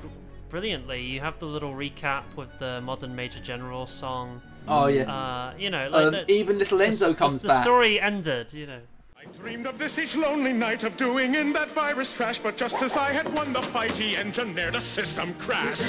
brilliantly. You have the little recap with the modern Major General song. Oh, yes. Uh, you know, like Um, the, even little the- Enzo the- comes the back. story ended, you know. I dreamed of this each lonely night of doing in that virus trash, but just as I had won the fight, he engineered a system crash.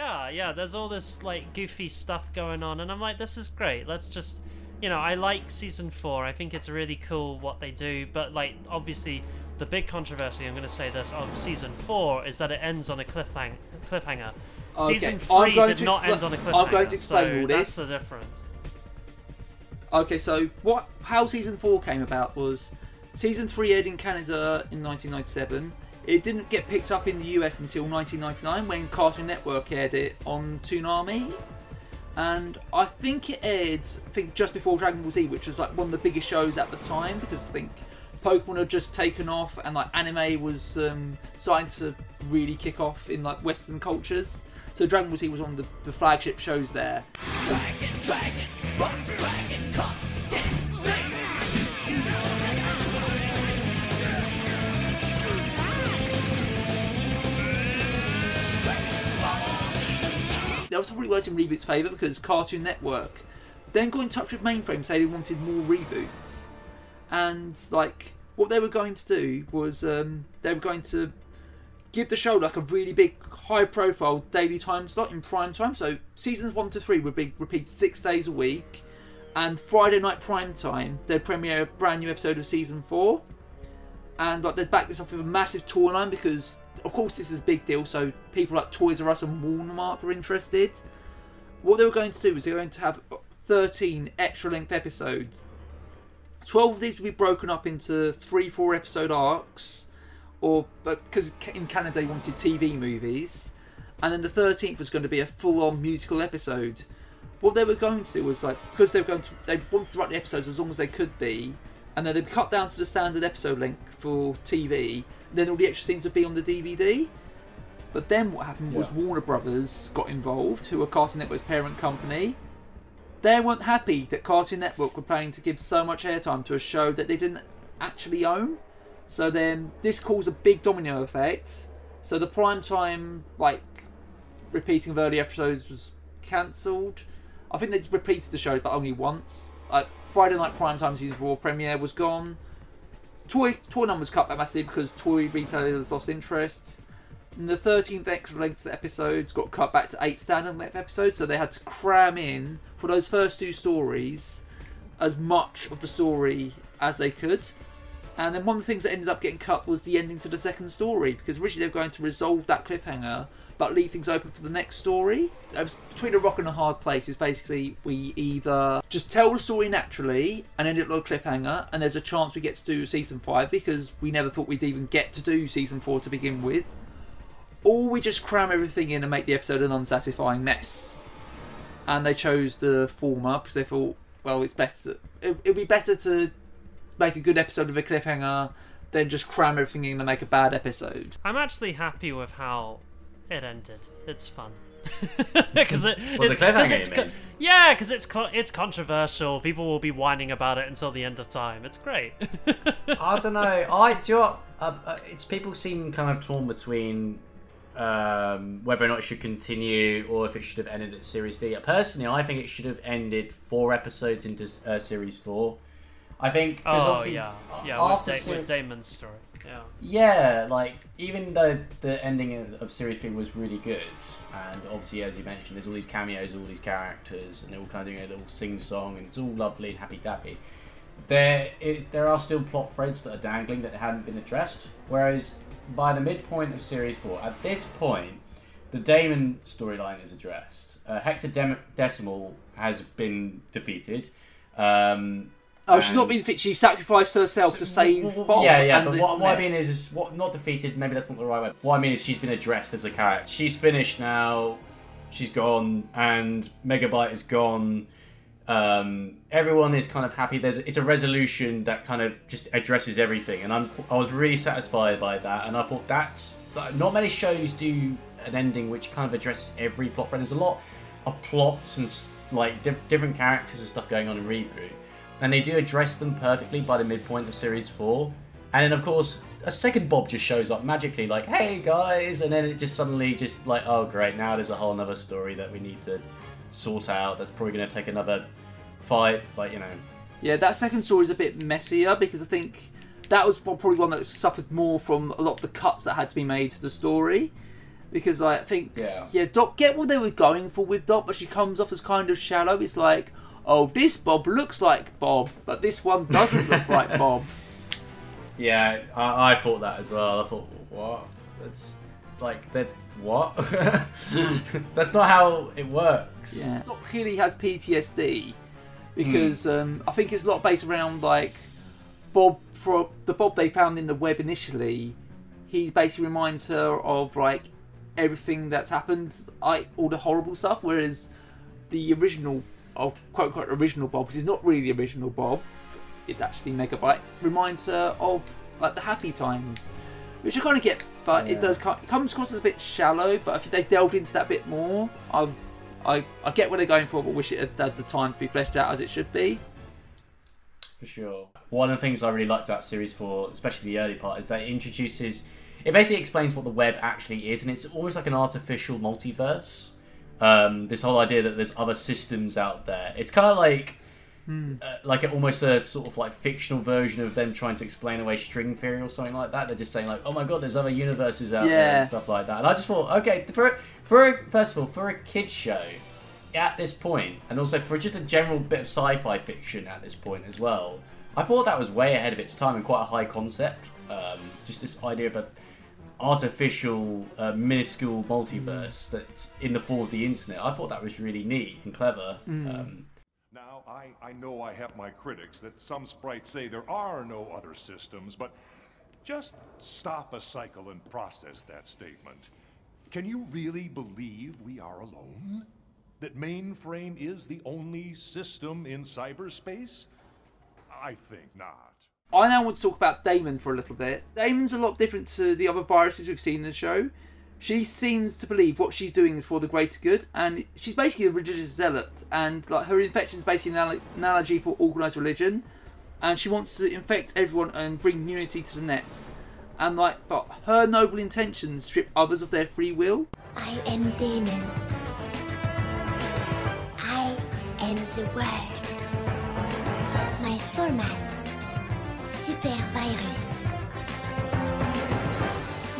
Yeah, yeah, there's all this like goofy stuff going on, and I'm like, this is great. Let's just, you know, I like season four. I think it's really cool what they do, but like, obviously, the big controversy, I'm going to say this, of season four is that it ends on a cliffhang- cliffhanger. Okay, Season three did to not end on a cliffhanger. I'm going to explain so all That's this. the difference. Okay, so what? How season four came about was season three aired in Canada in 1997. It didn't get picked up in the US until 1999 when Cartoon Network aired it on Toonami, and I think it aired. I think just before Dragon Ball Z, which was like one of the biggest shows at the time because I think Pokemon had just taken off and like anime was um, starting to really kick off in like Western cultures. So Dragon Ball Z was one of the, the flagship shows there. Dragon, dragon, dragon, that was probably worked in Reboot's favour because Cartoon Network then got in touch with Mainframe saying they wanted more reboots. And like what they were going to do was um, they were going to give the show like a really big high profile daily time slot in prime time. So seasons one to three would be repeated six days a week. And Friday night prime time they'd premiere a brand new episode of season four. And like they'd back this up with a massive tour line because of course this is a big deal, so people like Toys R Us and Walmart were interested. What they were going to do was they were going to have 13 extra length episodes. 12 of these would be broken up into three, four episode arcs, or because in Canada they wanted TV movies, and then the 13th was going to be a full on musical episode. What they were going to do was like because they were going to they wanted to write the episodes as long as they could be, and then they'd cut down to the standard episode length for TV. Then all the extra scenes would be on the DVD. But then what happened was Warner Brothers got involved, who are Cartoon Network's parent company. They weren't happy that Cartoon Network were planning to give so much airtime to a show that they didn't actually own. So then this caused a big domino effect. So the prime time, like, repeating of early episodes was cancelled. I think they just repeated the show, but only once. Like Friday night prime time season four premiere was gone. Toy toy numbers cut back massively because toy retailers lost interest. And the 13th extra length episodes got cut back to eight standard length episodes, so they had to cram in for those first two stories as much of the story as they could. And then one of the things that ended up getting cut was the ending to the second story because originally they were going to resolve that cliffhanger but leave things open for the next story. Between a rock and a hard place. Is basically we either just tell the story naturally and end it on a cliffhanger, and there's a chance we get to do season five because we never thought we'd even get to do season four to begin with, or we just cram everything in and make the episode an unsatisfying mess. And they chose the former because they thought, well, it's better. It, it'd be better to make a good episode of a cliffhanger than just cram everything in and make a bad episode. I'm actually happy with how it ended. It's fun. Because it, Well, the it's, 'cause cliffhanger, it's co- yeah, because it's co- it's controversial. People will be whining about it until the end of time. It's great. I don't know. I do. You know uh, uh, it's people seem kind of torn between um, whether or not it should continue or if it should have ended at series V. Personally, I think it should have ended four episodes into uh, series four. I think. 'cause oh obviously yeah, yeah, with, da- ser- with Daemon's story. Yeah. Yeah, like even though the ending of, of series three was really good, and obviously as you mentioned, there's all these cameos, all these characters, and they're all kind of doing a little sing song, and it's all lovely and happy dappy. There is there are still plot threads that are dangling that haven't been addressed. Whereas by the midpoint of series four, at this point, the Daemon storyline is addressed. Uh, Hector Dem- Decimal has been defeated. Um, Oh, she's not been fit. She sacrificed herself to save Bob. yeah, yeah, and but the what, what I mean is, is what not defeated. Maybe that's not the right word. What I mean is, she's been addressed as a character. She's finished now. She's gone, and Megabyte is gone. Um, everyone is kind of happy. There's it's a resolution that kind of just addresses everything, and I'm I was really satisfied by that. And I thought that's like, not many shows do an ending which kind of addresses every plot thread. There's a lot of plots and like diff- different characters and stuff going on in reboot and they do address them perfectly by the midpoint of series four. And then, of course, a second Bob just shows up magically, like, "Hey guys," and then it just suddenly just like, "Oh great, now there's a whole other story that we need to sort out. That's probably going to take another fight." Like you know, Yeah, that second story is a bit messier because I think that was probably one that suffered more from a lot of the cuts that had to be made to the story. Because I think, Yeah. Doc get what they were going for with Dot, but she comes off as kind of shallow. It's like, oh, this Bob looks like Bob, but this one doesn't look like Bob. yeah, I, I thought that as well. I thought, what? That's like that. What? That's not how it works. Yeah. Dot clearly has PTSD because um, I think it's a lot based around like Bob for the Bob they found in the web initially. He basically reminds her of like everything that's happened, like all the horrible stuff. Whereas the original, or quote unquote original Bob, because he's not really the original Bob, it's actually Megabyte, reminds her of like the happy times. Which I kind of get, but it does it comes across as a bit shallow. But if they delved into that bit more, I, I, I get what they're going for, but wish it had had the time to be fleshed out as it should be. For sure. One of the things I really liked about series four, especially the early part, is that it introduces. It basically explains what the web actually is, and it's almost like an artificial multiverse. Um, this whole idea that there's other systems out there. It's kind of like. Uh, like a, almost a sort of like fictional version of them trying to explain away string theory or something like that. They're just saying like, "Oh my god, there's other universes out there and stuff like that." And I just thought, okay, for for a, first of all, for a kids show, at this point, and also for just a general bit of sci-fi fiction at this point as well, I thought that was way ahead of its time and quite a high concept. Um, just this idea of a artificial, uh, minuscule multiverse that's in the form of the internet. I thought that was really neat and clever. Um, Now, I, I know I have my critics that some sprites say there are no other systems, but just stop a cycle and process that statement. Can you really believe we are alone? That mainframe is the only system in cyberspace? I think not. I now want to talk about Daemon for a little bit. Daemon's a lot different to the other viruses we've seen in the show. She seems to believe what she's doing is for the greater good, and she's basically a religious zealot. And like her infection is basically an analogy for organized religion, and she wants to infect everyone and bring unity to the nets. And like, but her noble intentions strip others of their free will. I am Daemon. I am the word.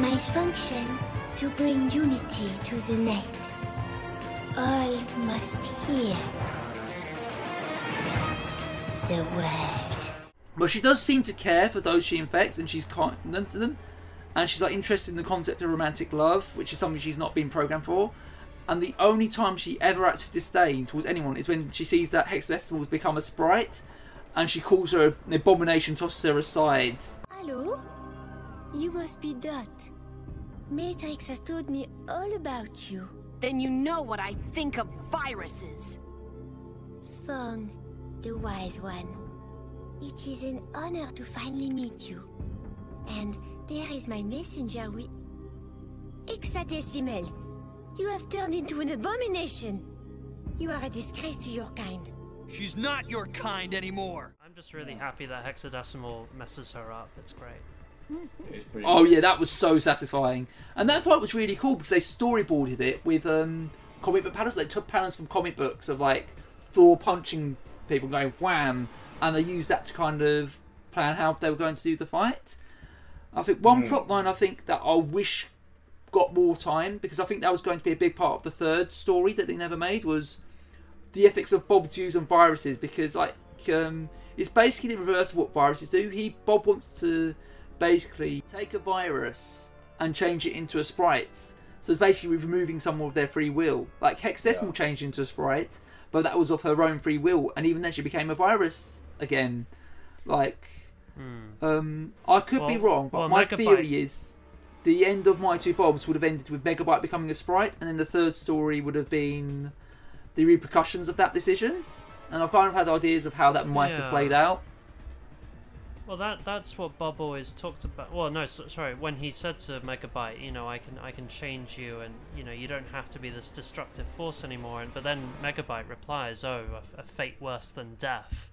My function, to bring unity to the net. All must hear the word. But she does seem to care for those she infects, and she's kind to them. And she's like interested in the concept of romantic love, which is something she's not been programmed for. And the only time she ever acts with disdain towards anyone is when she sees that Hexadecimal has become a sprite, and she calls her an abomination, tosses her aside. Hello? You must be Dot. Matrix has told me all about you. Then you know what I think of viruses. Phong, the wise one. It is an honor to finally meet you. And there is my messenger with... Hexadecimal, you have turned into an abomination. You are a disgrace to your kind. She's not your kind anymore. I'm just really happy that Hexadecimal messes her up. It's great. Oh yeah, that was so satisfying. And that fight was really cool because they storyboarded it with um, comic book panels. They took panels from comic books of like Thor punching people, going wham, and they used that to kind of plan how they were going to do the fight. I think one Mm. plot line I think that I wish got more time because I think that was going to be a big part of the third story that they never made was the ethics of Bob's views on viruses because like um, it's basically the reverse of what viruses do. He Bob wants to basically take a virus and change it into a sprite. So it's basically removing some of their free will. Like Hexadecimal changed into a sprite, but that was of her own free will, and even then she became a virus again. Like, um, I could be Hmm. Wrong, but well, my Megabyte- theory is the end of My Two Bobs would have ended with Megabyte becoming a sprite, and then the third story would have been the repercussions of that decision. And I've kind of had ideas of how that might have played out. Well, that that's what Bob always talked about. Well, no, so, sorry. When he said to Megabyte, you know, I can I can change you, and you know, you don't have to be this destructive force anymore. And but then Megabyte replies, "Oh, a, a fate worse than death."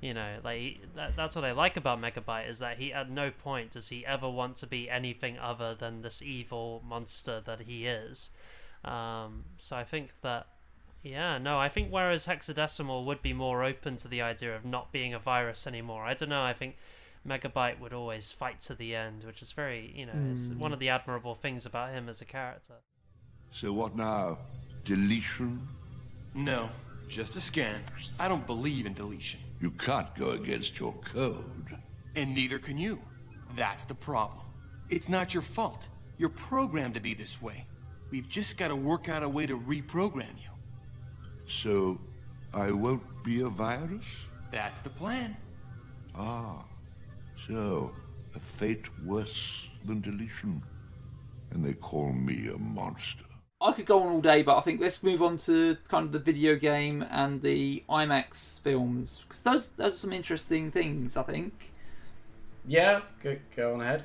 You know, like that, that's what I like about Megabyte is that he at no point does he ever want to be anything other than this evil monster that he is. Um, so I think that yeah, no, I think whereas Hexadecimal would be more open to the idea of not being a virus anymore. I don't know, I think Megabyte would always fight to the end, which is very, you know, it's Hmm. one of the admirable things about him as a character. So what now? Deletion? No, just a scan. I don't believe in deletion. You can't go against your code. And neither can you. That's the problem. It's not your fault. You're programmed to be this way. We've just got to work out a way to reprogram you. So, I won't be a virus? That's the plan. Ah, so a fate worse than deletion. And they call me a monster. I could go on all day, but I think let's move on to kind of the video game and the IMAX films because those those are some interesting things. I think. Yeah, go, go on ahead.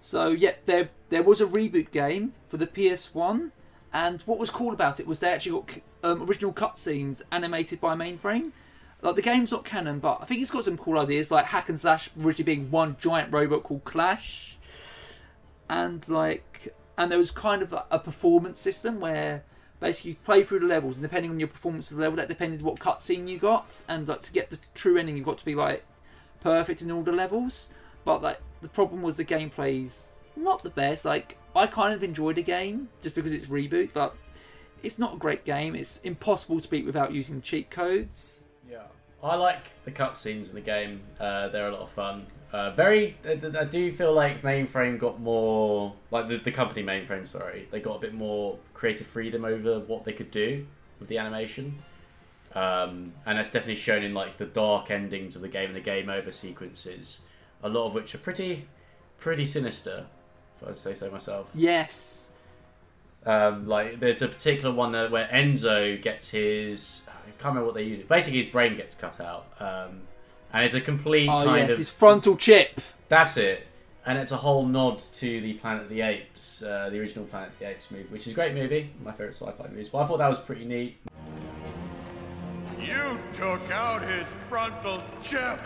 So yeah, there there was a reboot game for the PS1, and what was cool about it was they actually got um, original cutscenes animated by Mainframe. Like the game's not canon, but I think it's got some cool ideas, like hack and slash originally being one giant robot called Clash, and like and there was kind of a, a performance system where basically you play through the levels, and depending on your performance of the level, that depended what cutscene you got, and like to get the true ending, you've got to be like perfect in all the levels. But like the problem was the gameplay's not the best. Like I kind of enjoyed the game just because it's reboot, but it's not a great game. It's impossible to beat without using cheat codes. Yeah, I like the cutscenes in the game. Uh, they're a lot of fun. Uh, very, I I do feel like Mainframe got more, like the, the company Mainframe, sorry, they got a bit more creative freedom over what they could do with the animation. Um, and that's definitely shown in like the dark endings of the game and the game over sequences, a lot of which are pretty, pretty sinister, if I say so myself. Yes. Um, like there's a particular one there where Enzo gets his I can't remember what they use it. Basically, his brain gets cut out, um, and it's a complete Oh kind yeah, of his frontal chip. that's it, and it's a whole nod to the Planet of the Apes, uh, the original Planet of the Apes movie, which is a great movie, my favorite sci-fi movies. But I thought that was pretty neat. You took out his frontal chip,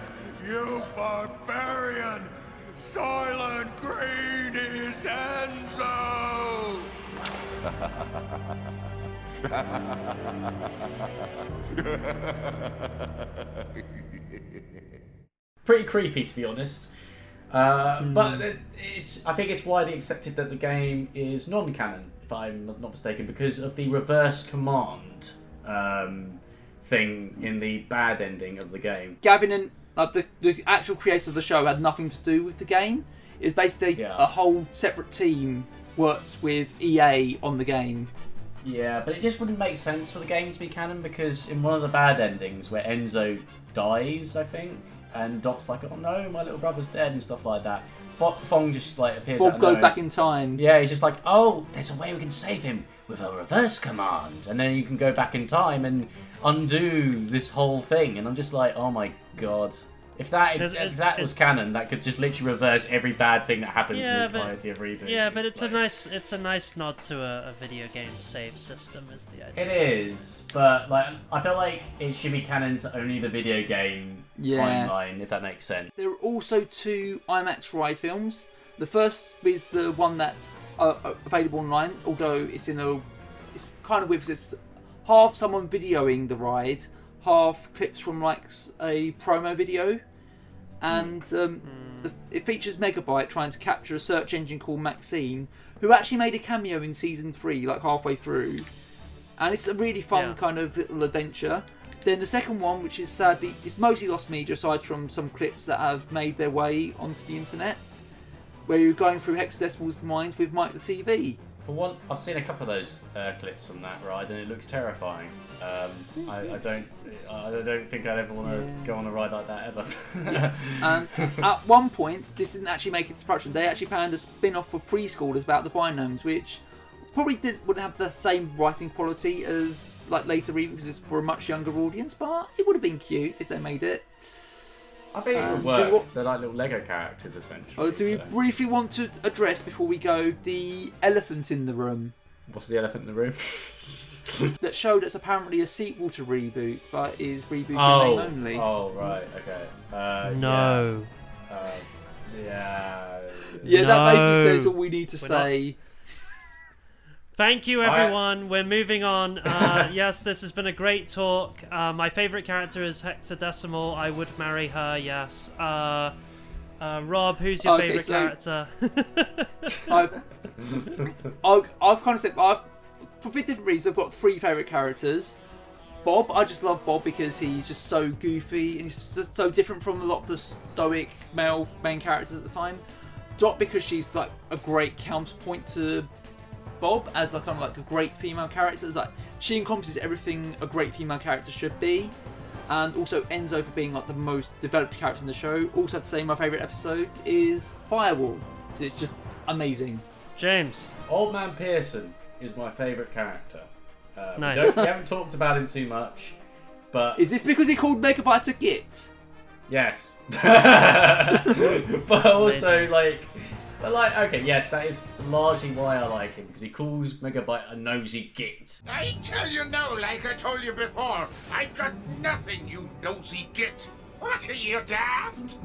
you barbarian! Soylent Green is Enzo! pretty creepy to be honest. Uh, But it, it's I think it's widely accepted that the game is non-canon, if I'm not mistaken, because of the reverse command um, thing in the bad ending of the game. Gavin and like the the actual creators of the show had nothing to do with the game. It's basically a whole separate team worked with EA on the game. Yeah, but it just wouldn't make sense for the game to be canon because in one of the bad endings where Enzo dies, I think, and Dot's like, "Oh no, my little brother's dead" and stuff like that. Fo- Phong just like appears. Bob goes nowhere. back in time. Yeah, he's just like, "Oh, there's a way we can save him with a reverse command," and then you can go back in time and undo this whole thing. And I'm just like, "Oh my god." If that There's- if that was canon, that could just literally reverse every bad thing that happens in the Yeah, but- entirety of reboot. Yeah, but it's a nice it's a nice nod to a, a video game save system is the idea. It is, but like I feel like it should be canon to only the video game Yeah. timeline, if that makes sense. There are also two IMAX ride films. The first is the one that's uh, uh, available online, although it's in a it's kind of weird because it's half someone videoing the ride, half clips from like a promo video, and um, the, it features Megabyte trying to capture a search engine called Maxine, who actually made a cameo in season three, like halfway through, and it's a really fun Yeah. kind of little adventure. Then the second one, which is sadly, it's mostly lost media aside from some clips that have made their way onto the internet, where you're going through Hexadecimal's mind with Mike the TV. For one, I've seen a couple of those uh, clips from that ride, and it looks terrifying. Um, I, I don't, I don't think I'd ever want to Yeah. go on a ride like that ever. and at one point, this didn't actually make it to production. They actually planned a spin-off for preschoolers about the binomes, which probably didn't wouldn't have the same writing quality as like later it's for a much younger audience. But it would have been cute if they made it. I think it Um, would do work. you They're like little Lego characters, essentially. Oh, do we so- briefly want to address before we go the elephant in the room? What's the elephant in the room? that showed it's apparently a sequel to reboot, but is reboot in oh, name only. oh, right, okay. Uh, No. Yeah. Uh, yeah. Yeah, that basically says all we need to We're not- say. Thank you, Alright. everyone. We're moving on. Uh, yes, this has been a great talk. Uh, my favorite character is Hexadecimal. I would marry her. Yes. Uh, uh, Rob, who's your Okay, favorite so- character? I, I, I've kind of said, I've, for different reasons, I've got three favourite characters. Bob, I just love Bob because he's just so goofy and he's just so different from a lot of the stoic male main characters at the time. Dot because she's like a great counterpoint to Bob as like kind of like a great female character. It's like she encompasses everything a great female character should be. And also Enzo for being like the most developed character in the show. Also, have to say my favourite episode is Firewall. It's just amazing. James. Old Man Pearson is my favourite character. Uh, we Nice. don't- we haven't talked about him too much, but Is this because he called Megabyte a git? Yes. but also like but like okay, yes, that is largely why I like him, because he calls Megabyte a nosy git. I tell you now, like I told you before, I've got nothing, you nosy git. What are you, daft?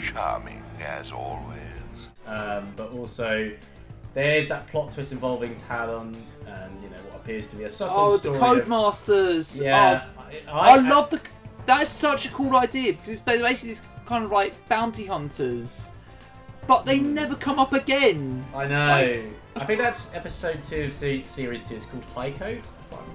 Charming, as always. Um, but also there's that plot twist involving Talon and you know what appears to be a subtle Oh, the story. of- Codemasters. Yeah, Oh, I- I, I- love the. That is such a cool idea because it's basically these kind of like bounty hunters, but they hmm. never come up again. I know. Like, I think that's episode two of se- series two. It's called High Code.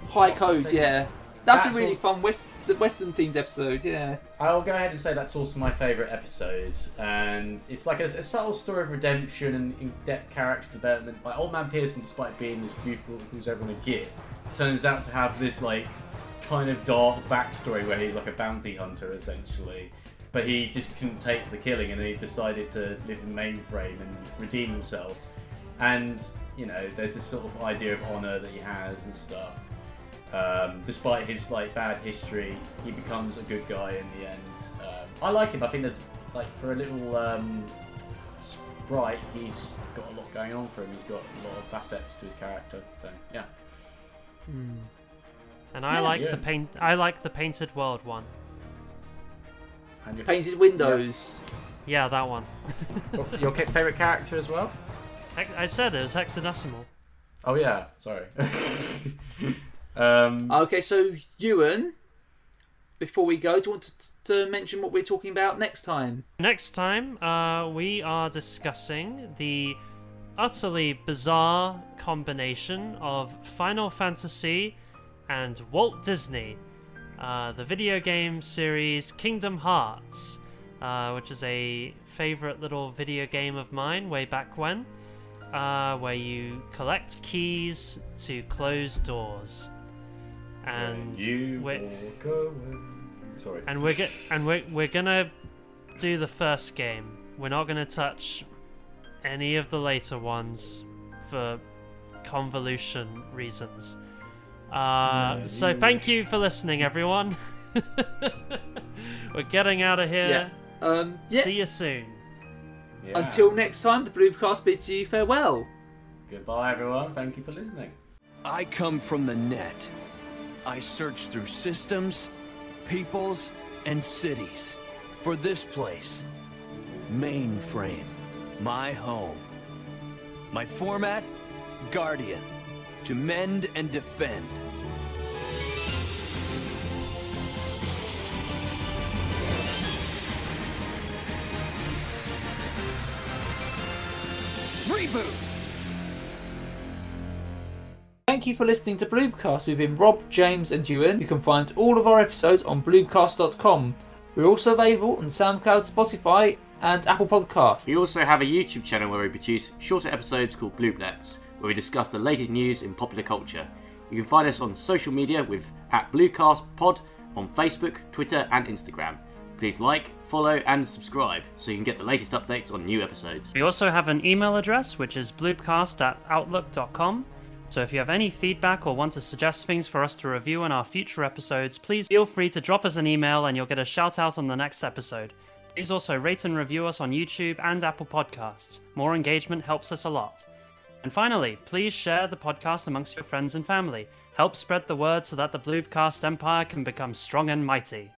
High Code, yeah. That's, That's a really all- fun West, Western themed episode, yeah. I'll go ahead and say that's also my favourite episode, and it's like a, a subtle story of redemption and in-depth character development. Like Old Man Pearson, despite being this goofball who calls everyone a git, turns out to have this like kind of dark backstory where he's like a bounty hunter essentially, but he just couldn't take the killing and he decided to live in mainframe and redeem himself. And you know, there's this sort of idea of honor that he has and stuff. Um, despite his like bad history, he becomes a good guy in the end. Um, I like him. I think there's like for a little um, sprite, he's got a lot going on for him. He's got a lot of facets to his character. So yeah. And I Yeah. like Yeah. the paint. I like the painted world one. And your, Painted windows. Yeah, that one. your favorite character as well? Hex- I said it was hexadecimal. Oh yeah, sorry. um, Okay, so Ewan, before we go, do you want to, to mention what we're talking about next time? Next time, uh, we are discussing the utterly bizarre combination of Final Fantasy and Walt Disney, uh, the video game series Kingdom Hearts, uh, which is a favorite little video game of mine way back when, uh, where you collect keys to close doors. And you we're-. Sorry. and we're and we're we're gonna do the first game. We're not gonna touch any of the later ones for convolution reasons. Uh, Yeah, so you thank you for listening, everyone. we're getting out of here. Yeah. Um, yeah. See you soon. Until next time, the Bloomcast bids you farewell. Goodbye, everyone. Thank you for listening. I come from the net. I search through systems, peoples, and cities for this place. Mainframe. My home. My format? Guardian. To mend and defend. Reboot! Thank you for listening to Bloomcast. We've been Rob, James, and Ewan. You can find all of our episodes on bloomcast.com. We're also available on SoundCloud, Spotify, and Apple Podcasts. We also have a YouTube channel where we produce shorter episodes called Bloomlets, where we discuss the latest news in popular culture. You can find us on social media with at BlueCastPod on Facebook, Twitter, and Instagram. Please like, follow, and subscribe so you can get the latest updates on new episodes. We also have an email address, which is bloopcast at outlook.com. So if you have any feedback or want to suggest things for us to review in our future episodes, please feel free to drop us an email and you'll get a shout out on the next episode. Please also rate and review us on YouTube and Apple Podcasts. More engagement helps us a lot. And finally, please share the podcast amongst your friends and family. Help spread the word so that the Bloopcast empire can become strong and mighty.